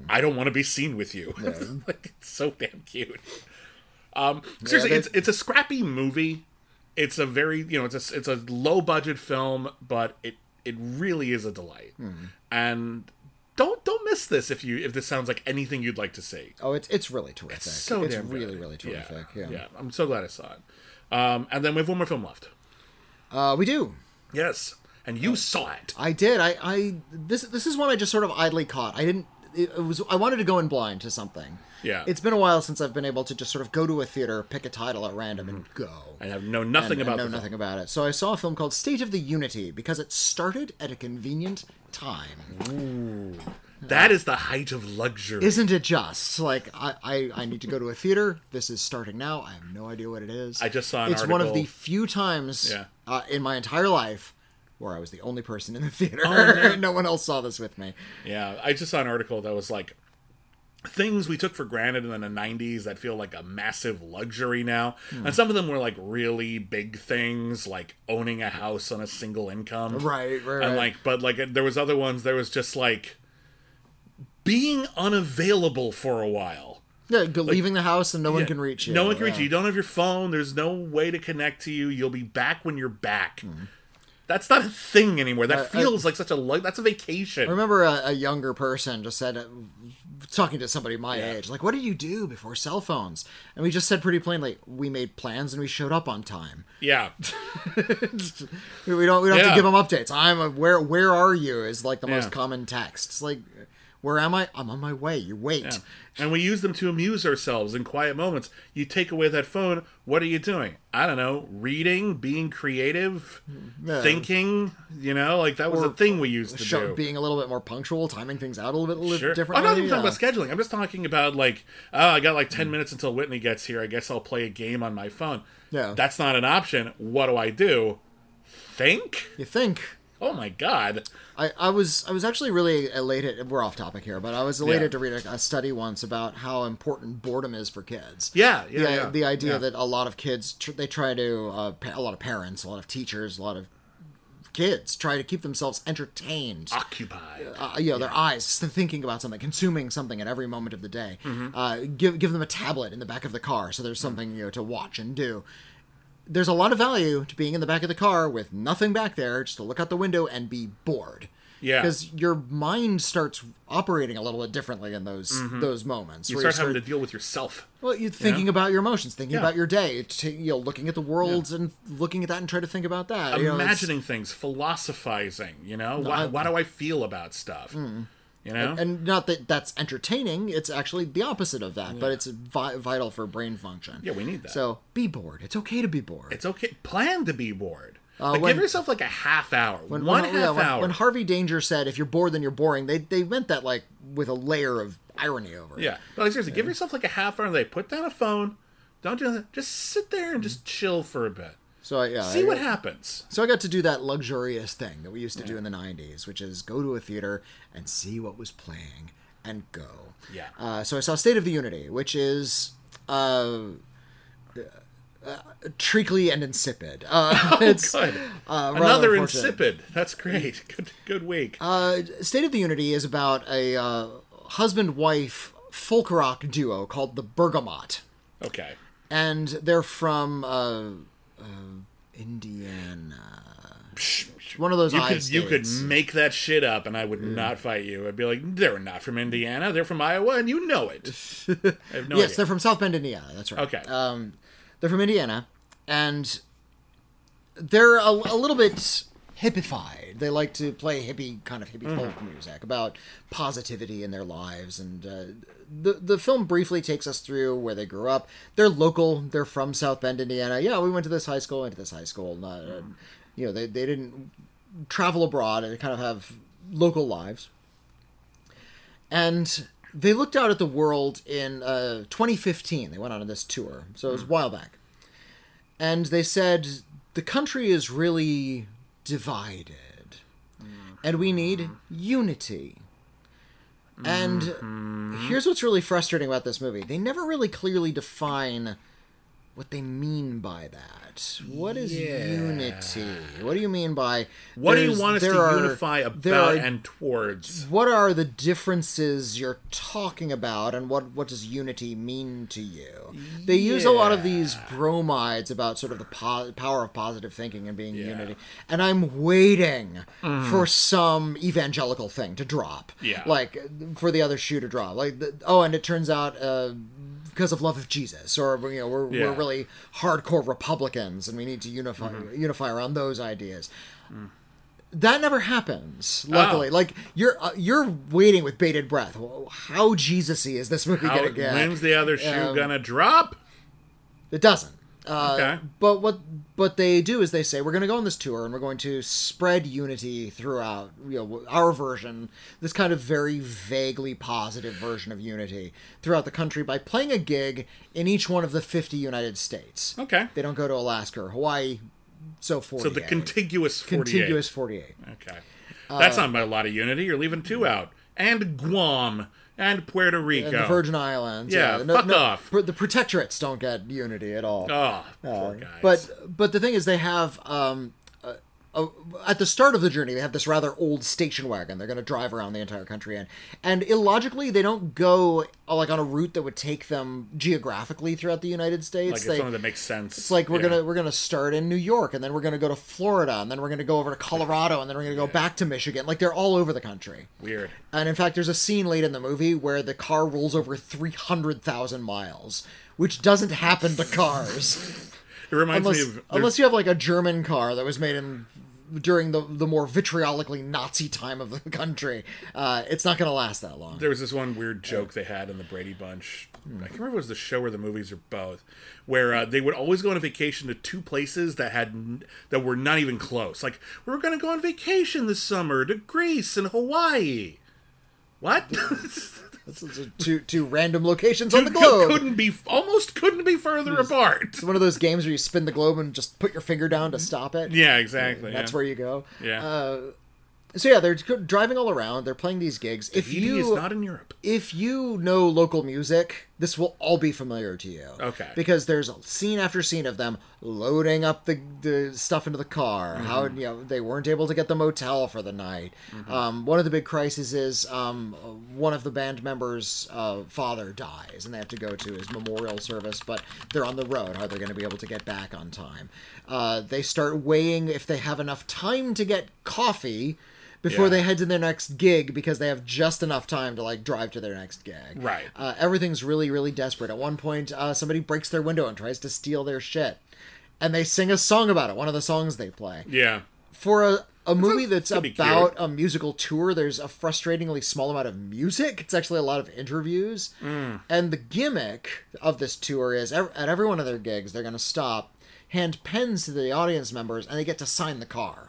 A: I don't want to be seen with you. like it's so damn cute. Um, seriously,
B: they-
A: it's it's a scrappy movie. It's a very you know it's a it's a low budget film, but it it really is a delight.
B: Hmm.
A: And don't don't miss this if you if this sounds like anything you'd like to see.
B: Oh, it's it's really terrific.
A: It's so
B: it's
A: damn good.
B: really really terrific. Yeah.
A: yeah. I'm so glad I saw it. Um, and then we have one more film left.
B: Uh, we do.
A: Yes, and you saw it.
B: I did. I, I this this is one I just sort of idly caught. I didn't. It, it was. I wanted to go in blind to something.
A: Yeah.
B: It's been a while since I've been able to just sort of go to a theater, pick a title at random, and go.
A: I have know nothing
B: and,
A: about
B: and know nothing about it. So I saw a film called State of the Unity because it started at a convenient time. Ooh.
A: That is the height of luxury.
B: Isn't it just like I, I I need to go to a theater? This is starting now. I have no idea what it is.
A: I just saw an
B: It's one of the few times
A: Yeah.
B: uh, in my entire life where I was the only person in the theater.
A: Oh,
B: no one else saw this with me.
A: Yeah, I just saw an article that was like things we took for granted in the 90s that feel like a massive luxury now.
B: Hmm.
A: And some of them were like really big things like owning a house on a single income.
B: Right, right,
A: And like but like there was other ones there was just like being unavailable for a while.
B: Yeah, go, leaving the house and no one can reach you.
A: No one can reach
B: Yeah.
A: you. You don't have your phone. There's no way to connect to you. You'll be back when you're back. That's not a thing anymore. That
B: Hmm. I-
A: feels like such a lu- that's a vacation.
B: I remember a, a younger person just said, talking to somebody my
A: Yeah.
B: age, like, "What did you do before cell phones?" And we just said pretty plainly, "We made plans and we showed up on time.
A: yeah.
B: We don't we don't have to give them updates. I'm a, where where are you is like the
A: Yeah.
B: most common text. It's like, where am I? I'm on my way. You wait.
A: Yeah. And we use them to amuse ourselves in quiet moments. You take away that phone, what are you doing? I don't know, reading, being creative,
B: Yeah.
A: thinking, you know, like that was
B: Or
A: a thing we used to
B: Show,
A: do.
B: being a little bit more punctual, timing things out a little bit,
A: Sure.
B: differently.
A: I'm not even talking about scheduling. I'm just talking about like, oh, I got like 10 minutes until Witney gets here. I guess I'll play a game on my phone.
B: Yeah.
A: That's not an option. What do I do? Think?
B: You think?
A: Oh my god.
B: I, I was I was actually really elated. We're off topic here, but I was elated
A: Yeah.
B: to read a, a study once about how important boredom is for kids.
A: Yeah, yeah,
B: the,
A: yeah.
B: the idea
A: Yeah.
B: that a lot of kids tr- they try to uh, pa- a lot of parents, a lot of teachers, a lot of kids try to keep themselves entertained.
A: occupied.
B: Uh, you know, their eyes thinking about something, consuming something at every moment of the day.
A: Mm-hmm.
B: Uh, give give them a tablet in the back of the car, so there's something you know to watch and do. There's a lot of value to being in the back of the car with nothing back there, just to look out the window and be bored.
A: Yeah.
B: because your mind starts operating a little bit differently in those those moments.
A: Mm-hmm. you
B: where
A: start having to deal with yourself.
B: well, you're thinking about your emotions, thinking
A: Yeah.
B: about your day, you know, looking at the world and looking at that and try to think about that. You know,
A: imagining things, philosophizing. You know, why,
B: I-
A: why do I feel about stuff? You know,
B: and not that that's entertaining. It's actually the opposite of that, but it's vi- vital for brain function.
A: yeah, we need that.
B: So be bored. It's okay to be bored.
A: it's okay. Plan to be bored. like,
B: Uh, when-
A: give yourself like a half hour,
B: when,
A: one
B: when-
A: half
B: yeah,
A: hour.
B: when Harvey Danger said, "If you're bored, then you're boring," they they meant that like with a layer of irony over it.
A: yeah, but like seriously, give yourself like a half hour. And they put down a phone. Don't do that. Just sit there and just chill for a bit.
B: So I- yeah,
A: See
B: I,
A: what happens.
B: So I got to do that luxurious thing that we used to do in the '90s, which is go to a theater and see what was playing and go.
A: Yeah.
B: Uh, so I saw State of the Unity, which is uh, uh, treacly and insipid. Uh, it's
A: Good.
B: uh,
A: Another insipid. That's great. Good, good week.
B: Uh, State of the Unity is about a uh, husband-wife folk rock duo called the Bergamot,
A: okay.
B: and they're from uh, Indiana. One of those
A: You could you could make that shit up, and I would not fight you. I'd be like, they're not from Indiana. They're from Iowa, and you know it. No
B: yes,
A: idea.
B: they're from South Bend, Indiana. That's right.
A: Okay.
B: Um, they're from Indiana, and they're a, a little bit hippified. They like to play hippie kind of hippie
A: Mm-hmm.
B: folk music about positivity in their lives, and uh, the the film briefly takes us through where they grew up. They're local. They're from South Bend, Indiana. Yeah, we went to this high school. Went to this high school. Not, uh, you know, they they didn't travel abroad and kind of have local lives and they looked out at the world in uh, 2015. They went on this tour, so it was a while back, and they said the country is really divided, and we need unity. And mm-hmm. here's what's really frustrating about this movie: they never really clearly define what they mean by that. What is
A: Yeah.
B: unity? What do you mean by
A: What do you want us to
B: are-
A: unify about
B: are-
A: and towards?
B: what are the differences you're talking about and what what does unity mean to you they use a lot of these bromides about sort of the po- power of positive thinking and being unity and i'm waiting for some evangelical thing to drop.
A: Yeah.
B: like for the other shoe to drop like the, oh and it turns out uh because of love of Jesus, or you know, we're,
A: Yeah.
B: we're really hardcore Republicans, and we need to unify
A: Mm-hmm.
B: unify around those ideas
A: Mm.
B: that never happens luckily
A: Oh.
B: like you're uh, you're waiting with bated breath how jesus-y is this movie
A: How,
B: gonna get
A: when's the other shoe
B: Um,
A: gonna drop?
B: it doesn't uh,
A: Okay.
B: but what what they do is they say we're going to go on this tour and we're going to spread unity throughout you know our version this kind of very vaguely positive version of unity throughout the country by playing a gig in each one of the 50 united states
A: Okay.
B: they don't go to alaska or hawaii so 48
A: So the contiguous 48.
B: contiguous 48
A: Okay. That's
B: Uh,
A: not a lot of unity. You're leaving two out. And Guam. And Puerto Rico.
B: and the Virgin Islands.
A: Yeah, fuck off.
B: pr- The protectorates don't get unity at all.
A: Oh,
B: Uh,
A: poor guys.
B: but but the thing is, they have um, uh, at the start of the journey, they have this rather old station wagon. They're going to drive around the entire country in, and illogically, they don't go uh, like on a route that would take them geographically throughout the United States.
A: like
B: they,
A: something that makes sense.
B: it's like we're
A: Yeah.
B: gonna we're gonna start in New York, and then we're gonna go to Florida, and then we're gonna go over to Colorado, and then we're gonna go back to Michigan. Like they're all over the country.
A: Weird.
B: And in fact, there's a scene late in the movie where the car rolls over 300,000 miles, which doesn't happen to cars.
A: It reminds
B: unless,
A: me of.
B: unless you have like a German car that was made in during the the more vitriolically Nazi time of the country. Uh, it's not going to last that long.
A: There was this one weird joke they had in the Brady Bunch. I can't remember if it was the show or the movies or both, where uh, they would always go on a vacation to two places that had that were not even close. Like we were going to go on vacation this summer to Greece and Hawaii. What?
B: Two two random locations on the globe.
A: couldn't be almost couldn't be further apart.
B: It's one of those games where you spin the globe and just put your finger down to stop it.
A: Yeah, exactly.
B: That's where you go.
A: Yeah.
B: Uh, so yeah, they're driving all around. They're playing these gigs. If
A: Tahiti
B: you
A: is not in Europe.
B: if you know local music, this will all be familiar to you.
A: Okay.
B: Because there's scene after scene of them loading up the, the stuff into the car. How
A: Mm-hmm.
B: you know they weren't able to get the motel for the night. Um, one of the big crises is um, one of the band members' uh, father dies, and they have to go to his memorial service. But they're on the road. Are they going to be able to get back on time? Uh, they start weighing if they have enough time to get coffee before
A: Yeah.
B: they head to their next gig because they have just enough time to like drive to their next gig.
A: Right.
B: Uh, everything's really, really desperate. At one point, uh, somebody breaks their window and tries to steal their shit, and they sing a song about it. One of the songs they play
A: Yeah.
B: for a. A movie that's about a musical tour, there's a frustratingly small amount of music. It's actually a lot of interviews.
A: Mm.
B: And the gimmick of this tour is at every one of their gigs, they're going to stop, hand pens to the audience members, and they get to sign the car.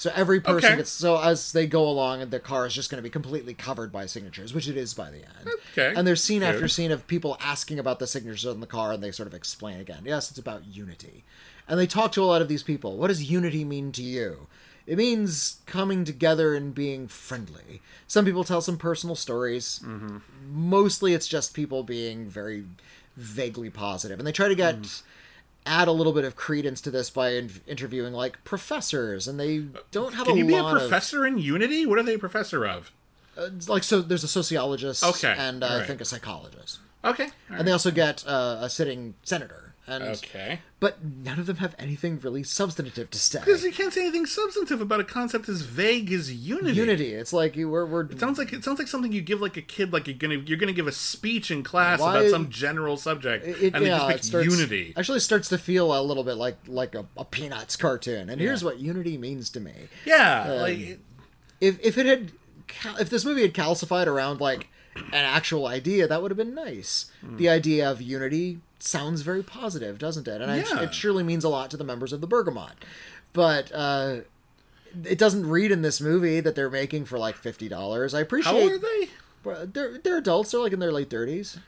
B: So every person
A: Okay.
B: gets so as they go along, and their car is just going to be completely covered by signatures, which it is by the end.
A: Okay.
B: And there's scene after scene of people asking about the signatures on the car, and they sort of explain again. Yes, it's about unity, and they talk to a lot of these people. What does unity mean to you? It means coming together and being friendly. Some people tell some personal stories.
A: Mm-hmm.
B: Mostly, it's just people being very vaguely positive, and they try to get add a little bit of credence to this by in- interviewing like professors, and they don't have a Can
A: you be a professor in Unity? What are they a professor of?
B: of it's like. So there's a sociologist,
A: Okay,
B: and uh, I think a psychologist,
A: Okay. all
B: and they also get uh, a sitting senator, and
A: Okay.
B: but none of them have anything really substantive to say.
A: Because you can't say anything substantive about a concept as vague as unity.
B: Unity, it's like you we're, we're
A: Sounds like it sounds like something you give like a kid, like you're gonna you're gonna give a speech in class
B: Why-
A: about some general subject,
B: it,
A: and they
B: yeah,
A: just
B: it starts,
A: unity.
B: Actually, starts to feel a little bit like like a, a Peanuts cartoon. And here's what unity means to me.
A: Yeah,
B: Um,
A: like
B: If if it had if this movie had calcified around like an actual idea, that would have been nice.
A: Hmm.
B: The idea of unity sounds very positive, doesn't it? And I- it surely means a lot to the members of the Bergamot. But uh, it doesn't read in this movie that they're making for like fifty dollars. I appreciate.
A: how old are they?
B: Well, They're they're adults. They're like in their late thirties.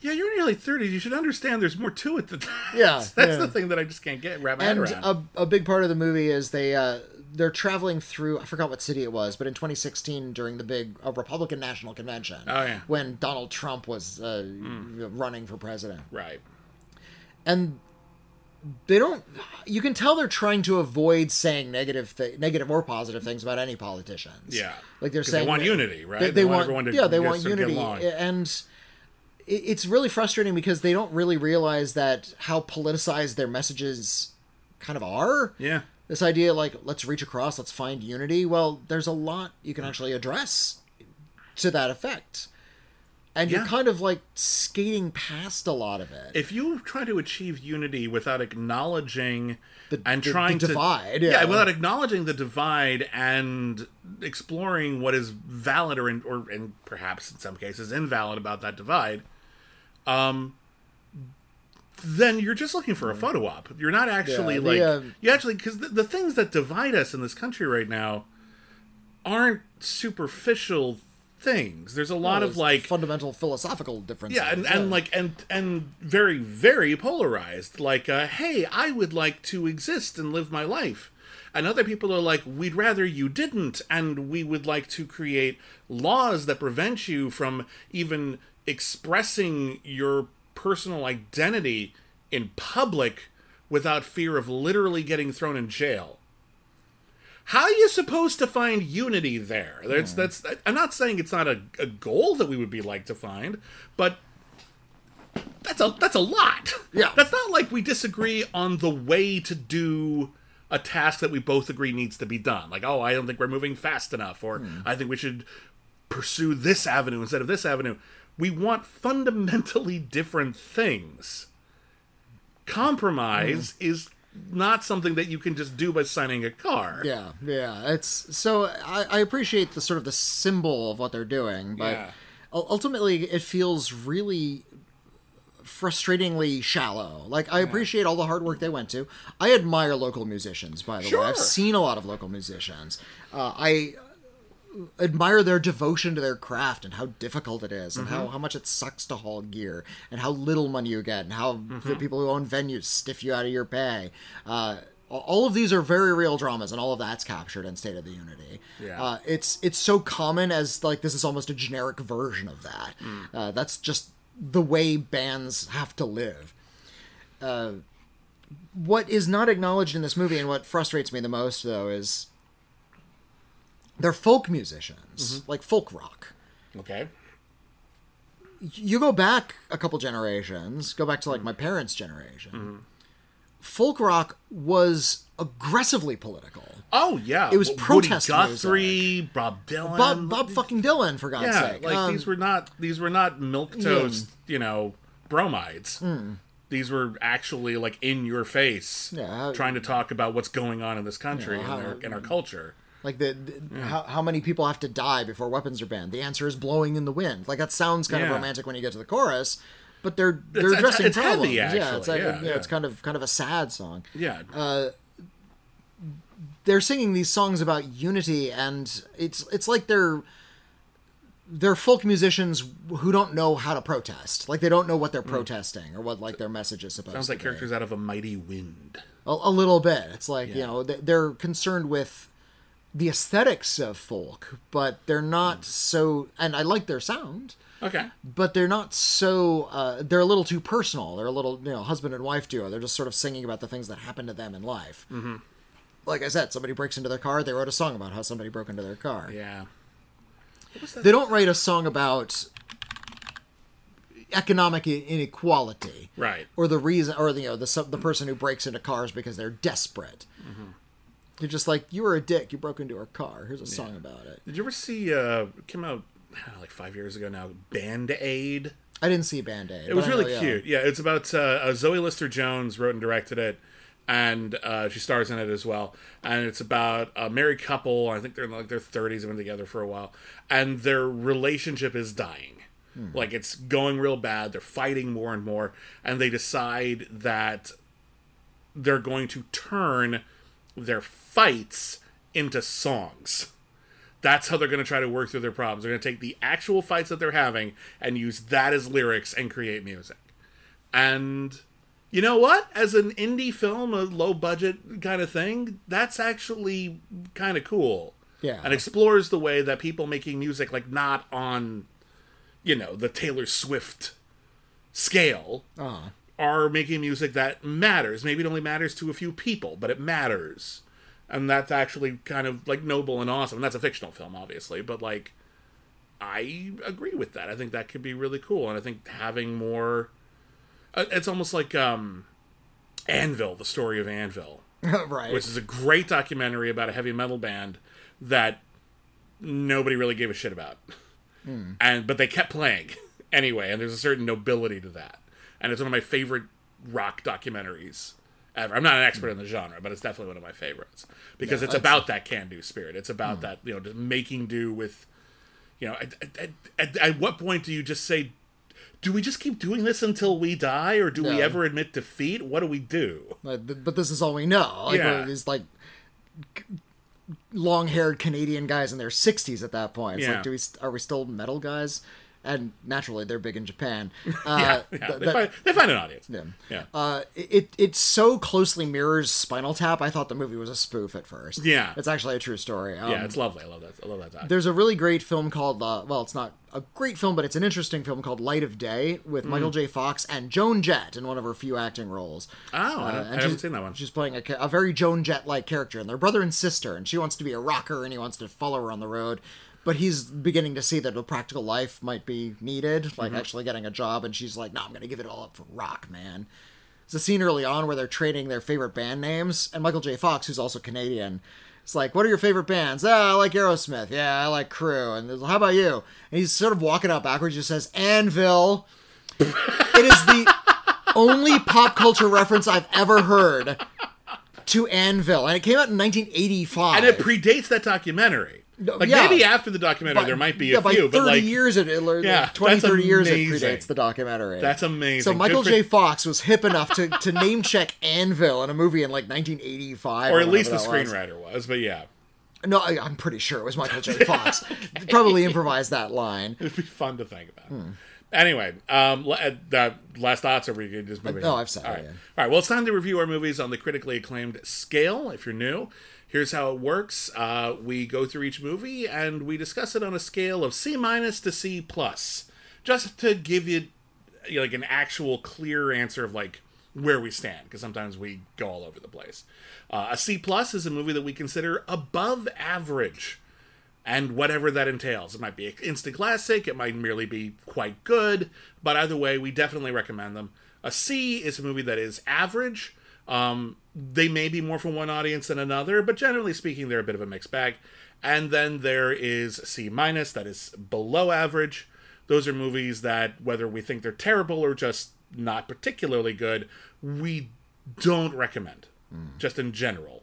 A: Yeah, you're in your late thirties. You should understand there's more to it than that.
B: Yeah,
A: that's
B: yeah.
A: the thing that I just can't get wrap my head
B: and
A: around.
B: a, a big part of the movie is they uh, they're traveling through I forgot what city it was, but in 2016 during the big uh, Republican National Convention,
A: Oh, yeah.
B: when Donald Trump was uh, running for president,
A: right.
B: and they don't. You can tell they're trying to avoid saying negative, th- negative or positive things about any politicians.
A: Yeah.
B: like they're
A: saying they want unity, right?
B: They, they
A: They want
B: want,
A: everyone to
B: yeah, they want
A: sort of get
B: unity, and it's really frustrating because they don't really realize that how politicized their messages kind of are.
A: Yeah.
B: This idea, like, let's reach across, let's find unity. Well, there's a lot you can actually address to that effect. And you're kind of like skating past a lot of it.
A: if you try to achieve unity without acknowledging
B: The-
A: and
B: the-
A: trying
B: the
A: to
B: divide, yeah.
A: without acknowledging the divide and exploring what is valid or in, or and perhaps in some cases invalid about that divide, um, then you're just looking for a photo op. You're not actually
B: Yeah, the,
A: like
B: um,
A: you actually because the, the things that divide us in this country right now aren't superficial things. There's a lot of like
B: fundamental philosophical differences.
A: yeah and, and like and and very very polarized like uh hey i would like to exist and live my life and other people are like we'd rather you didn't and we would like to create laws that prevent you from even expressing your personal identity in public without fear of literally getting thrown in jail how are you supposed to find unity there? That's hmm. that's. I'm not saying it's not a, a goal that we would be like to find, but that's a that's a lot.
B: Yeah.
A: that's not like we disagree on the way to do a task that we both agree needs to be done. Like, oh, I don't think we're moving fast enough, or hmm. I think we should pursue this avenue instead of this avenue. We want fundamentally different things. Compromise is not something that you can just do by signing a card.
B: Yeah, yeah. It's so I, I appreciate the sort of the symbol of what they're doing, but
A: Yeah.
B: ultimately it feels really frustratingly shallow. Like I appreciate all the hard work they went to. I admire local musicians, by the way. I've seen a lot of local musicians. Uh, I admire their devotion to their craft and how difficult it is and how, how much it sucks to haul gear and how little money you get and how the people who own venues stiff you out of your pay. Uh, all of these are very real dramas and all of that's captured in state of the unity.
A: Yeah.
B: uh, it's it's so common as like this is almost a generic version of that. Uh, that's just the way bands have to live. Uh, what is not acknowledged in this movie and what frustrates me the most though is they're folk musicians like folk rock
A: Okay.
B: you go back a couple generations go back to like my parents generation folk rock was aggressively political
A: Oh yeah,
B: It was
A: W-
B: protest
A: Woody Guthrie, Bob Dylan.
B: bob, bob fucking dylan for god's
A: yeah,
B: sake
A: like
B: Um,
A: these were not these were not milk toast, you know, bromides.
B: Hmm.
A: These were actually like in your face,
B: Yeah,
A: trying to talk about what's going on in this country
B: Yeah,
A: and, our, in our culture.
B: Like the, the- how, how many people have to die before weapons are banned? The answer is blowing in the wind. Like that sounds kind of romantic when you get to the chorus but they're they're
A: It's-
B: addressing
A: it's heavy,
B: problems. Yeah
A: actually.
B: it's like,
A: Yeah, yeah.
B: it's kind of kind of a sad song.
A: Yeah,
B: Uh, they're singing these songs about unity and it's it's like they're they're folk musicians who don't know how to protest. Like they don't know what they're protesting or what like their message is supposed
A: Hmm. sounds like characters out of a mighty wind.
B: a, a little bit. It's like you know they're concerned with the aesthetics of folk but they're not
A: Hmm.
B: so and i like their sound.
A: Okay,
B: but they're not so uh, they're a little too personal. They're a little you know husband and wife duo. They're just sort of singing about the things that happen to them in life. Mm-hmm. like i said somebody breaks into their car they wrote a song about how somebody broke into their car.
A: Yeah,
B: they don't write a song about economic inequality
A: right.
B: or the reason or the, you know the the person who breaks into cars because they're desperate you're just like you were a dick you broke into our car here's a song about it
A: Did you ever see? uh Came out know, like five years ago now. Band Aid.
B: i didn't see band-aid
A: It was really cute. Yeah, it's about uh, uh, Zoe Lister Jones wrote and directed it, and uh, she stars in it as well. And it's about a married couple. I think they're in like their thirties, have been together for a while, and their relationship is dying. Like it's going real bad. They're fighting more and more, and they decide that they're going to turn their fights into songs. That's how they're going to try to work through their problems. They're going to take the actual fights that they're having and use that as lyrics and create music. And you know what? As an indie film, a low budget kind of thing, that's actually kind of cool.
B: Yeah.
A: And explores the way that people making music, like not on, you know, the Taylor Swift scale,
B: uh
A: are making music that matters. Maybe it only matters to a few people, but it matters. And that's actually kind of like noble and awesome. And that's a fictional film, obviously, but like I agree with that. I think that could be really cool. And I think having more uh, it's almost like um Anvil, the story of Anvil,
B: right.
A: which is a great documentary about a heavy metal band that nobody really gave a shit about. And but they kept playing anyway, and there's a certain nobility to that. And it's one of my favorite rock documentaries ever. I'm not an expert in the genre, but it's definitely one of my favorites because
B: Yeah,
A: it's about that can-do spirit. It's about hmm. that, you know, just making do with you know, at, at, at, at what point do you just say do we just keep doing this until we die or do we ever admit defeat? What do we do?
B: But, but this is all we know. Like,
A: Yeah.
B: these like long-haired Canadian guys in their 60s at that point. It's
A: Yeah.
B: like, do we are we still metal guys? And naturally, they're big in Japan. Uh,
A: Yeah, yeah.
B: th-
A: they,
B: that-
A: find, they find an audience.
B: Yeah.
A: Yeah.
B: Uh, it it so closely mirrors Spinal Tap. I thought the movie was a spoof at first.
A: Yeah.
B: it's actually a true story. Um,
A: yeah, it's lovely. I love that. I love that. Doc.
B: there's a really great film called uh, well, it's not a great film, but it's an interesting film called Light of Day with
A: Mm.
B: Michael J. Fox and Joan Jett in one of her few acting roles.
A: Oh, I,
B: Uh,
A: I haven't seen that one.
B: She's playing a, a very Joan Jett like character, and they're brother and sister, and she wants to be a rocker, and he wants to follow her on the road. But he's beginning to see that a practical life might be needed,
A: Mm-hmm.
B: like actually getting a job, and she's like, "No, I'm going to give it all up for rock, man." It's a scene early on where they're trading their favorite band names, and Michael J. Fox, who's also Canadian, is like, "What are your favorite bands?" Ah, I like Aerosmith. Yeah, I like Crew. And how about you? And he's sort of walking out backwards, just says, "Anvil." it is the only pop culture reference I've ever heard to Anvil, and it came out in 1985.
A: and it predates that documentary. Like
B: yeah.
A: maybe after the documentary there might be
B: yeah,
A: a few,
B: 30
A: but like
B: years it like,
A: Yeah,
B: 20
A: that's
B: 30 years it predates the documentary
A: that's amazing.
B: so michael
A: Good for-
B: j fox was hip enough to, to name check anvil in a movie in like 1985
A: or at least the
B: was.
A: screenwriter was, but yeah,
B: no I, i'm pretty sure it was michael j fox probably improvised that line
A: it'd be fun to think about.
B: Hmm.
A: Anyway, um, uh, the last thoughts, or we could just move
B: no,
A: on?
B: I've said
A: All
B: it,
A: right.
B: yeah.
A: All right. Well, it's time to review our movies on the critically acclaimed scale. If you're new, here's how it works: uh, we go through each movie and we discuss it on a scale of C minus to C plus, just to give you you know, like an actual clear answer of like where we stand because sometimes we go all over the place. Uh, a C plus is a movie that we consider above average and whatever that entails. It might be an instant classic, it might merely be quite good, but either way, we definitely recommend them. A C is a movie that is average. Um, they may be more for one audience than another, but generally speaking, they're a bit of a mixed bag. And then there is C minus, that is below average. Those are movies that, whether we think they're terrible or just not particularly good, we don't recommend, just in general.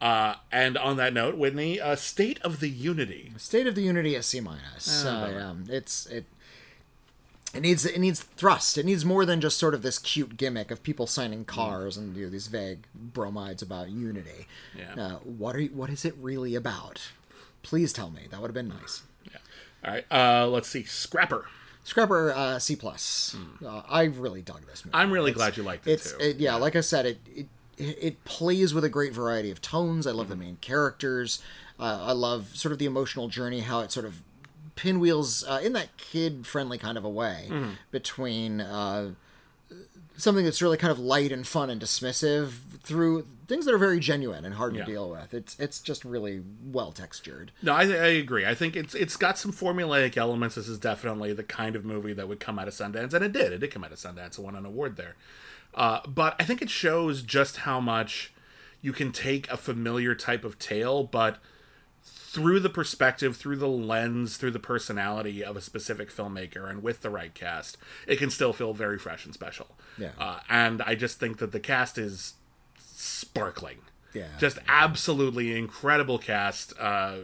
A: Uh, and on that note, Witney, uh, State of the Unity.
B: state of the unity is c minus
A: Oh,
B: uh, um, it's it it needs it needs thrust. It needs more than just sort of this cute gimmick of people signing cars and you know, these vague bromides about unity.
A: Yeah.
B: Uh, what are you, what is it really about? Please tell me. That would have been nice.
A: Yeah. All right. Uh, let's see. Scrapper.
B: Scrapper uh, C plus. Uh, I really dug this movie.
A: I'm really
B: It's-
A: glad you liked it
B: It's
A: too.
B: it, yeah, like I said, it, it it plays with a great variety of tones. I love
A: Mm-hmm.
B: the main characters. Uh, I love sort of the emotional journey, how it sort of pinwheels uh, in that kid friendly kind of a way
A: Mm-hmm.
B: between uh, something that's really kind of light and fun and dismissive through things that are very genuine and hard
A: Yeah.
B: to deal with. It's it's just really well textured.
A: No, I, I agree. I think it's it's got some formulaic elements. This is definitely the kind of movie that would come out of Sundance, and it did. It did come out of Sundance and won an award there. Uh, but I think it shows just how much you can take a familiar type of tale, but through the perspective, through the lens, through the personality of a specific filmmaker, and with the right cast, it can still feel very fresh and special.
B: Yeah.
A: Uh, and I just think that the cast is sparkling.
B: Yeah.
A: Just absolutely incredible cast. Uh,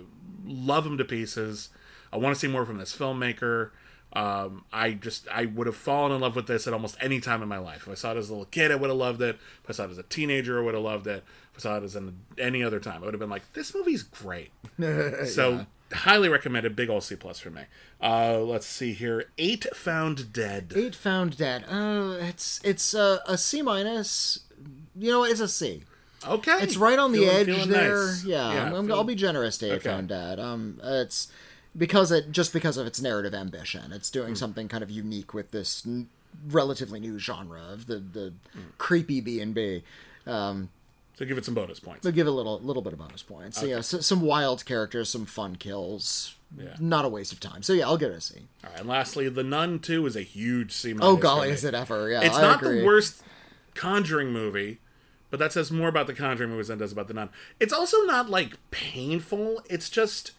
A: love them to pieces. I want to see more from this filmmaker. Um, I just I would have fallen in love with this at almost any time in my life. If I saw it as a little kid, I would have loved it. If I saw it as a teenager, I would have loved it. If I saw it as an, any other time, I would have been like, "This movie's great." so highly recommended. Big old C plus for me. Uh, let's see here. Eight found dead.
B: Eight found dead. Uh, it's it's uh, a C minus. You know, it's a C.
A: Okay,
B: It's right on the
A: Feeling-
B: edge
A: feeling
B: there.
A: nice.
B: Yeah, I'm, I'm,
A: feel-
B: I'll be generous to Eight
A: Okay.
B: Found Dead. Um, it's because it just because of its narrative ambition. It's doing something kind of unique with this n- relatively new genre of the the creepy B and B. Um,
A: So give it some bonus points.
B: They'll give it a little little bit of bonus points. So yeah, so, some wild characters, some fun kills.
A: Yeah.
B: Not a waste of time. So yeah, I'll give it a C.
A: All right, and lastly, The Nun 2 is a huge C.
B: Oh golly, is it ever? Yeah,
A: It's
B: I
A: not
B: agree.
A: the worst Conjuring movie, but that says more about the Conjuring movies than it does about the Nun. It's also not like painful. It's just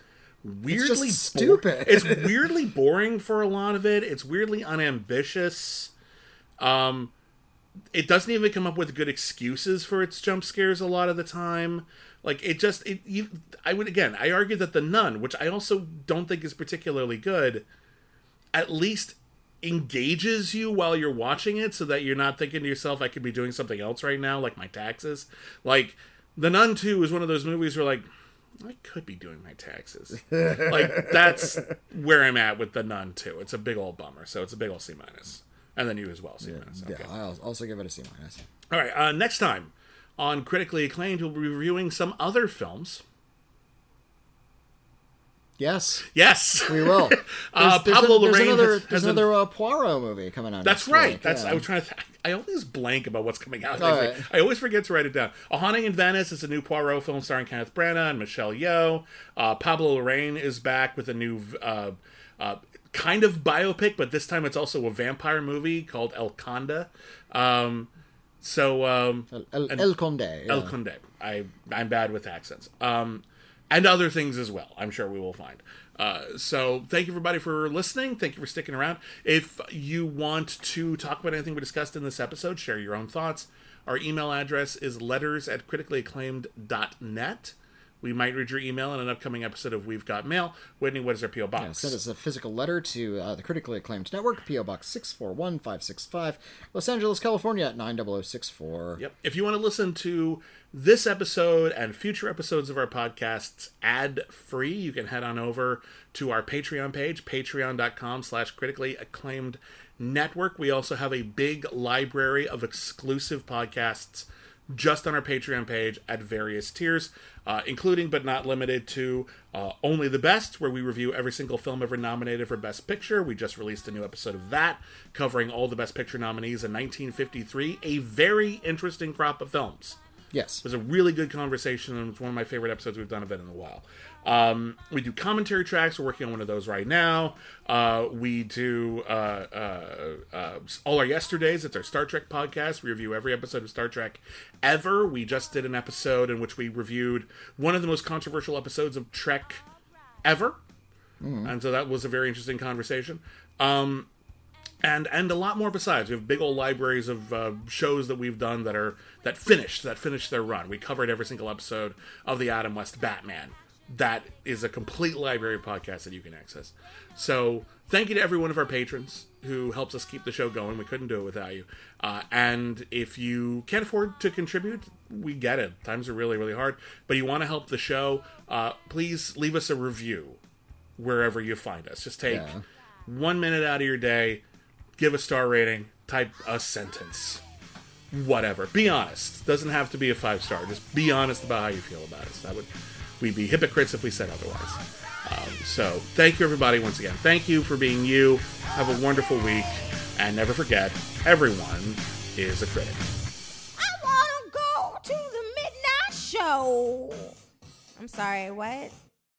A: weirdly
B: just
A: bo-
B: stupid.
A: it's weirdly boring for a lot of it. It's weirdly unambitious. Um, it doesn't even come up with good excuses for its jump scares a lot of the time. Like it just it. You, I would again. I argue that the Nun, which I also don't think is particularly good, at least engages you while you're watching it so that you're not thinking to yourself i could be doing something else right now like my taxes like the nun 2 is one of those movies where like i could be doing my taxes like that's where i'm at with the nun 2 it's a big old bummer so it's a big old c minus and then you as well c minus okay.
B: Yeah, I'll also give it a C minus.
A: all right uh, next time on critically acclaimed we'll be reviewing some other films
B: Yes,
A: yes
B: we will.
A: Uh,
B: There's- there's
A: Pablo
B: a- there's
A: Larraín
B: another,
A: has-
B: there's another uh, Poirot movie coming out.
A: That's right.
B: week,
A: That's
B: yeah.
A: I was trying to. Th- I always blank about what's coming out.
B: All
A: next week.
B: right.
A: I always forget to write it down. A Haunting in Venice is a new Poirot film starring Kenneth Branagh and Michelle Yeoh. Uh, Pablo Larraín is back with a new uh, uh, kind of biopic, but this time it's also a vampire movie called El Conde. Um, so um,
B: El,
A: and-
B: El Conde. yeah.
A: El Conde. I I'm bad with accents. Um, and other things as well. I'm sure we will find. Uh, so thank you everybody for listening. Thank you for sticking around. If you want to talk about anything we discussed in this episode, share your own thoughts. Our email address is letters at criticallyacclaimed.net. We might read your email in an upcoming episode of We've Got Mail. Witney, what is our P.O. Box?
B: Yeah, send us a physical letter to uh, the critically acclaimed network, P.O. Box 641565, Los Angeles, California at 90064.
A: Yep. If you want to listen to this episode and future episodes of our podcasts ad free, you can head on over to our Patreon page, patreon.com slash critically acclaimed network. We also have a big library of exclusive podcasts just on our Patreon page at various tiers, uh, including but not limited to uh, Only the Best, where we review every single film ever nominated for Best Picture. We just released a new episode of that, covering all the Best Picture nominees in 1953. A very interesting crop of films.
B: Yes.
A: It was a really good conversation, and it's one of my favorite episodes we've done of it in a while. Um, we do commentary tracks. We're working on one of those right now. Uh, we do uh, uh, uh, all our yesterdays. It's our Star Trek podcast. We review every episode of Star Trek ever. We just did an episode in which we reviewed one of the most controversial episodes of Trek ever, and so that was a very interesting conversation. Um, and and a lot more besides. We have big old libraries of uh, shows that we've done that are that finished that finished their run. We covered every single episode of the Adam West Batman. That is a complete library of podcasts that you can access. So thank you to every one of our patrons who helps us keep the show going. We couldn't do it without you. Uh, and if you can't afford to contribute, we get it. Times are really really hard, but you want to help the show, uh, please leave us a review wherever you find us. Just take
B: Yeah.
A: one minute out of your day give a star rating, type a sentence, whatever. Be honest. Doesn't have to be a five star. Just be honest about how you feel about us. That would we'd be hypocrites if we said otherwise. Um, so thank you everybody once again. Thank you for being you. Have a wonderful week, and never forget, everyone is a critic.
D: I wanna go to the midnight show. I'm sorry, what?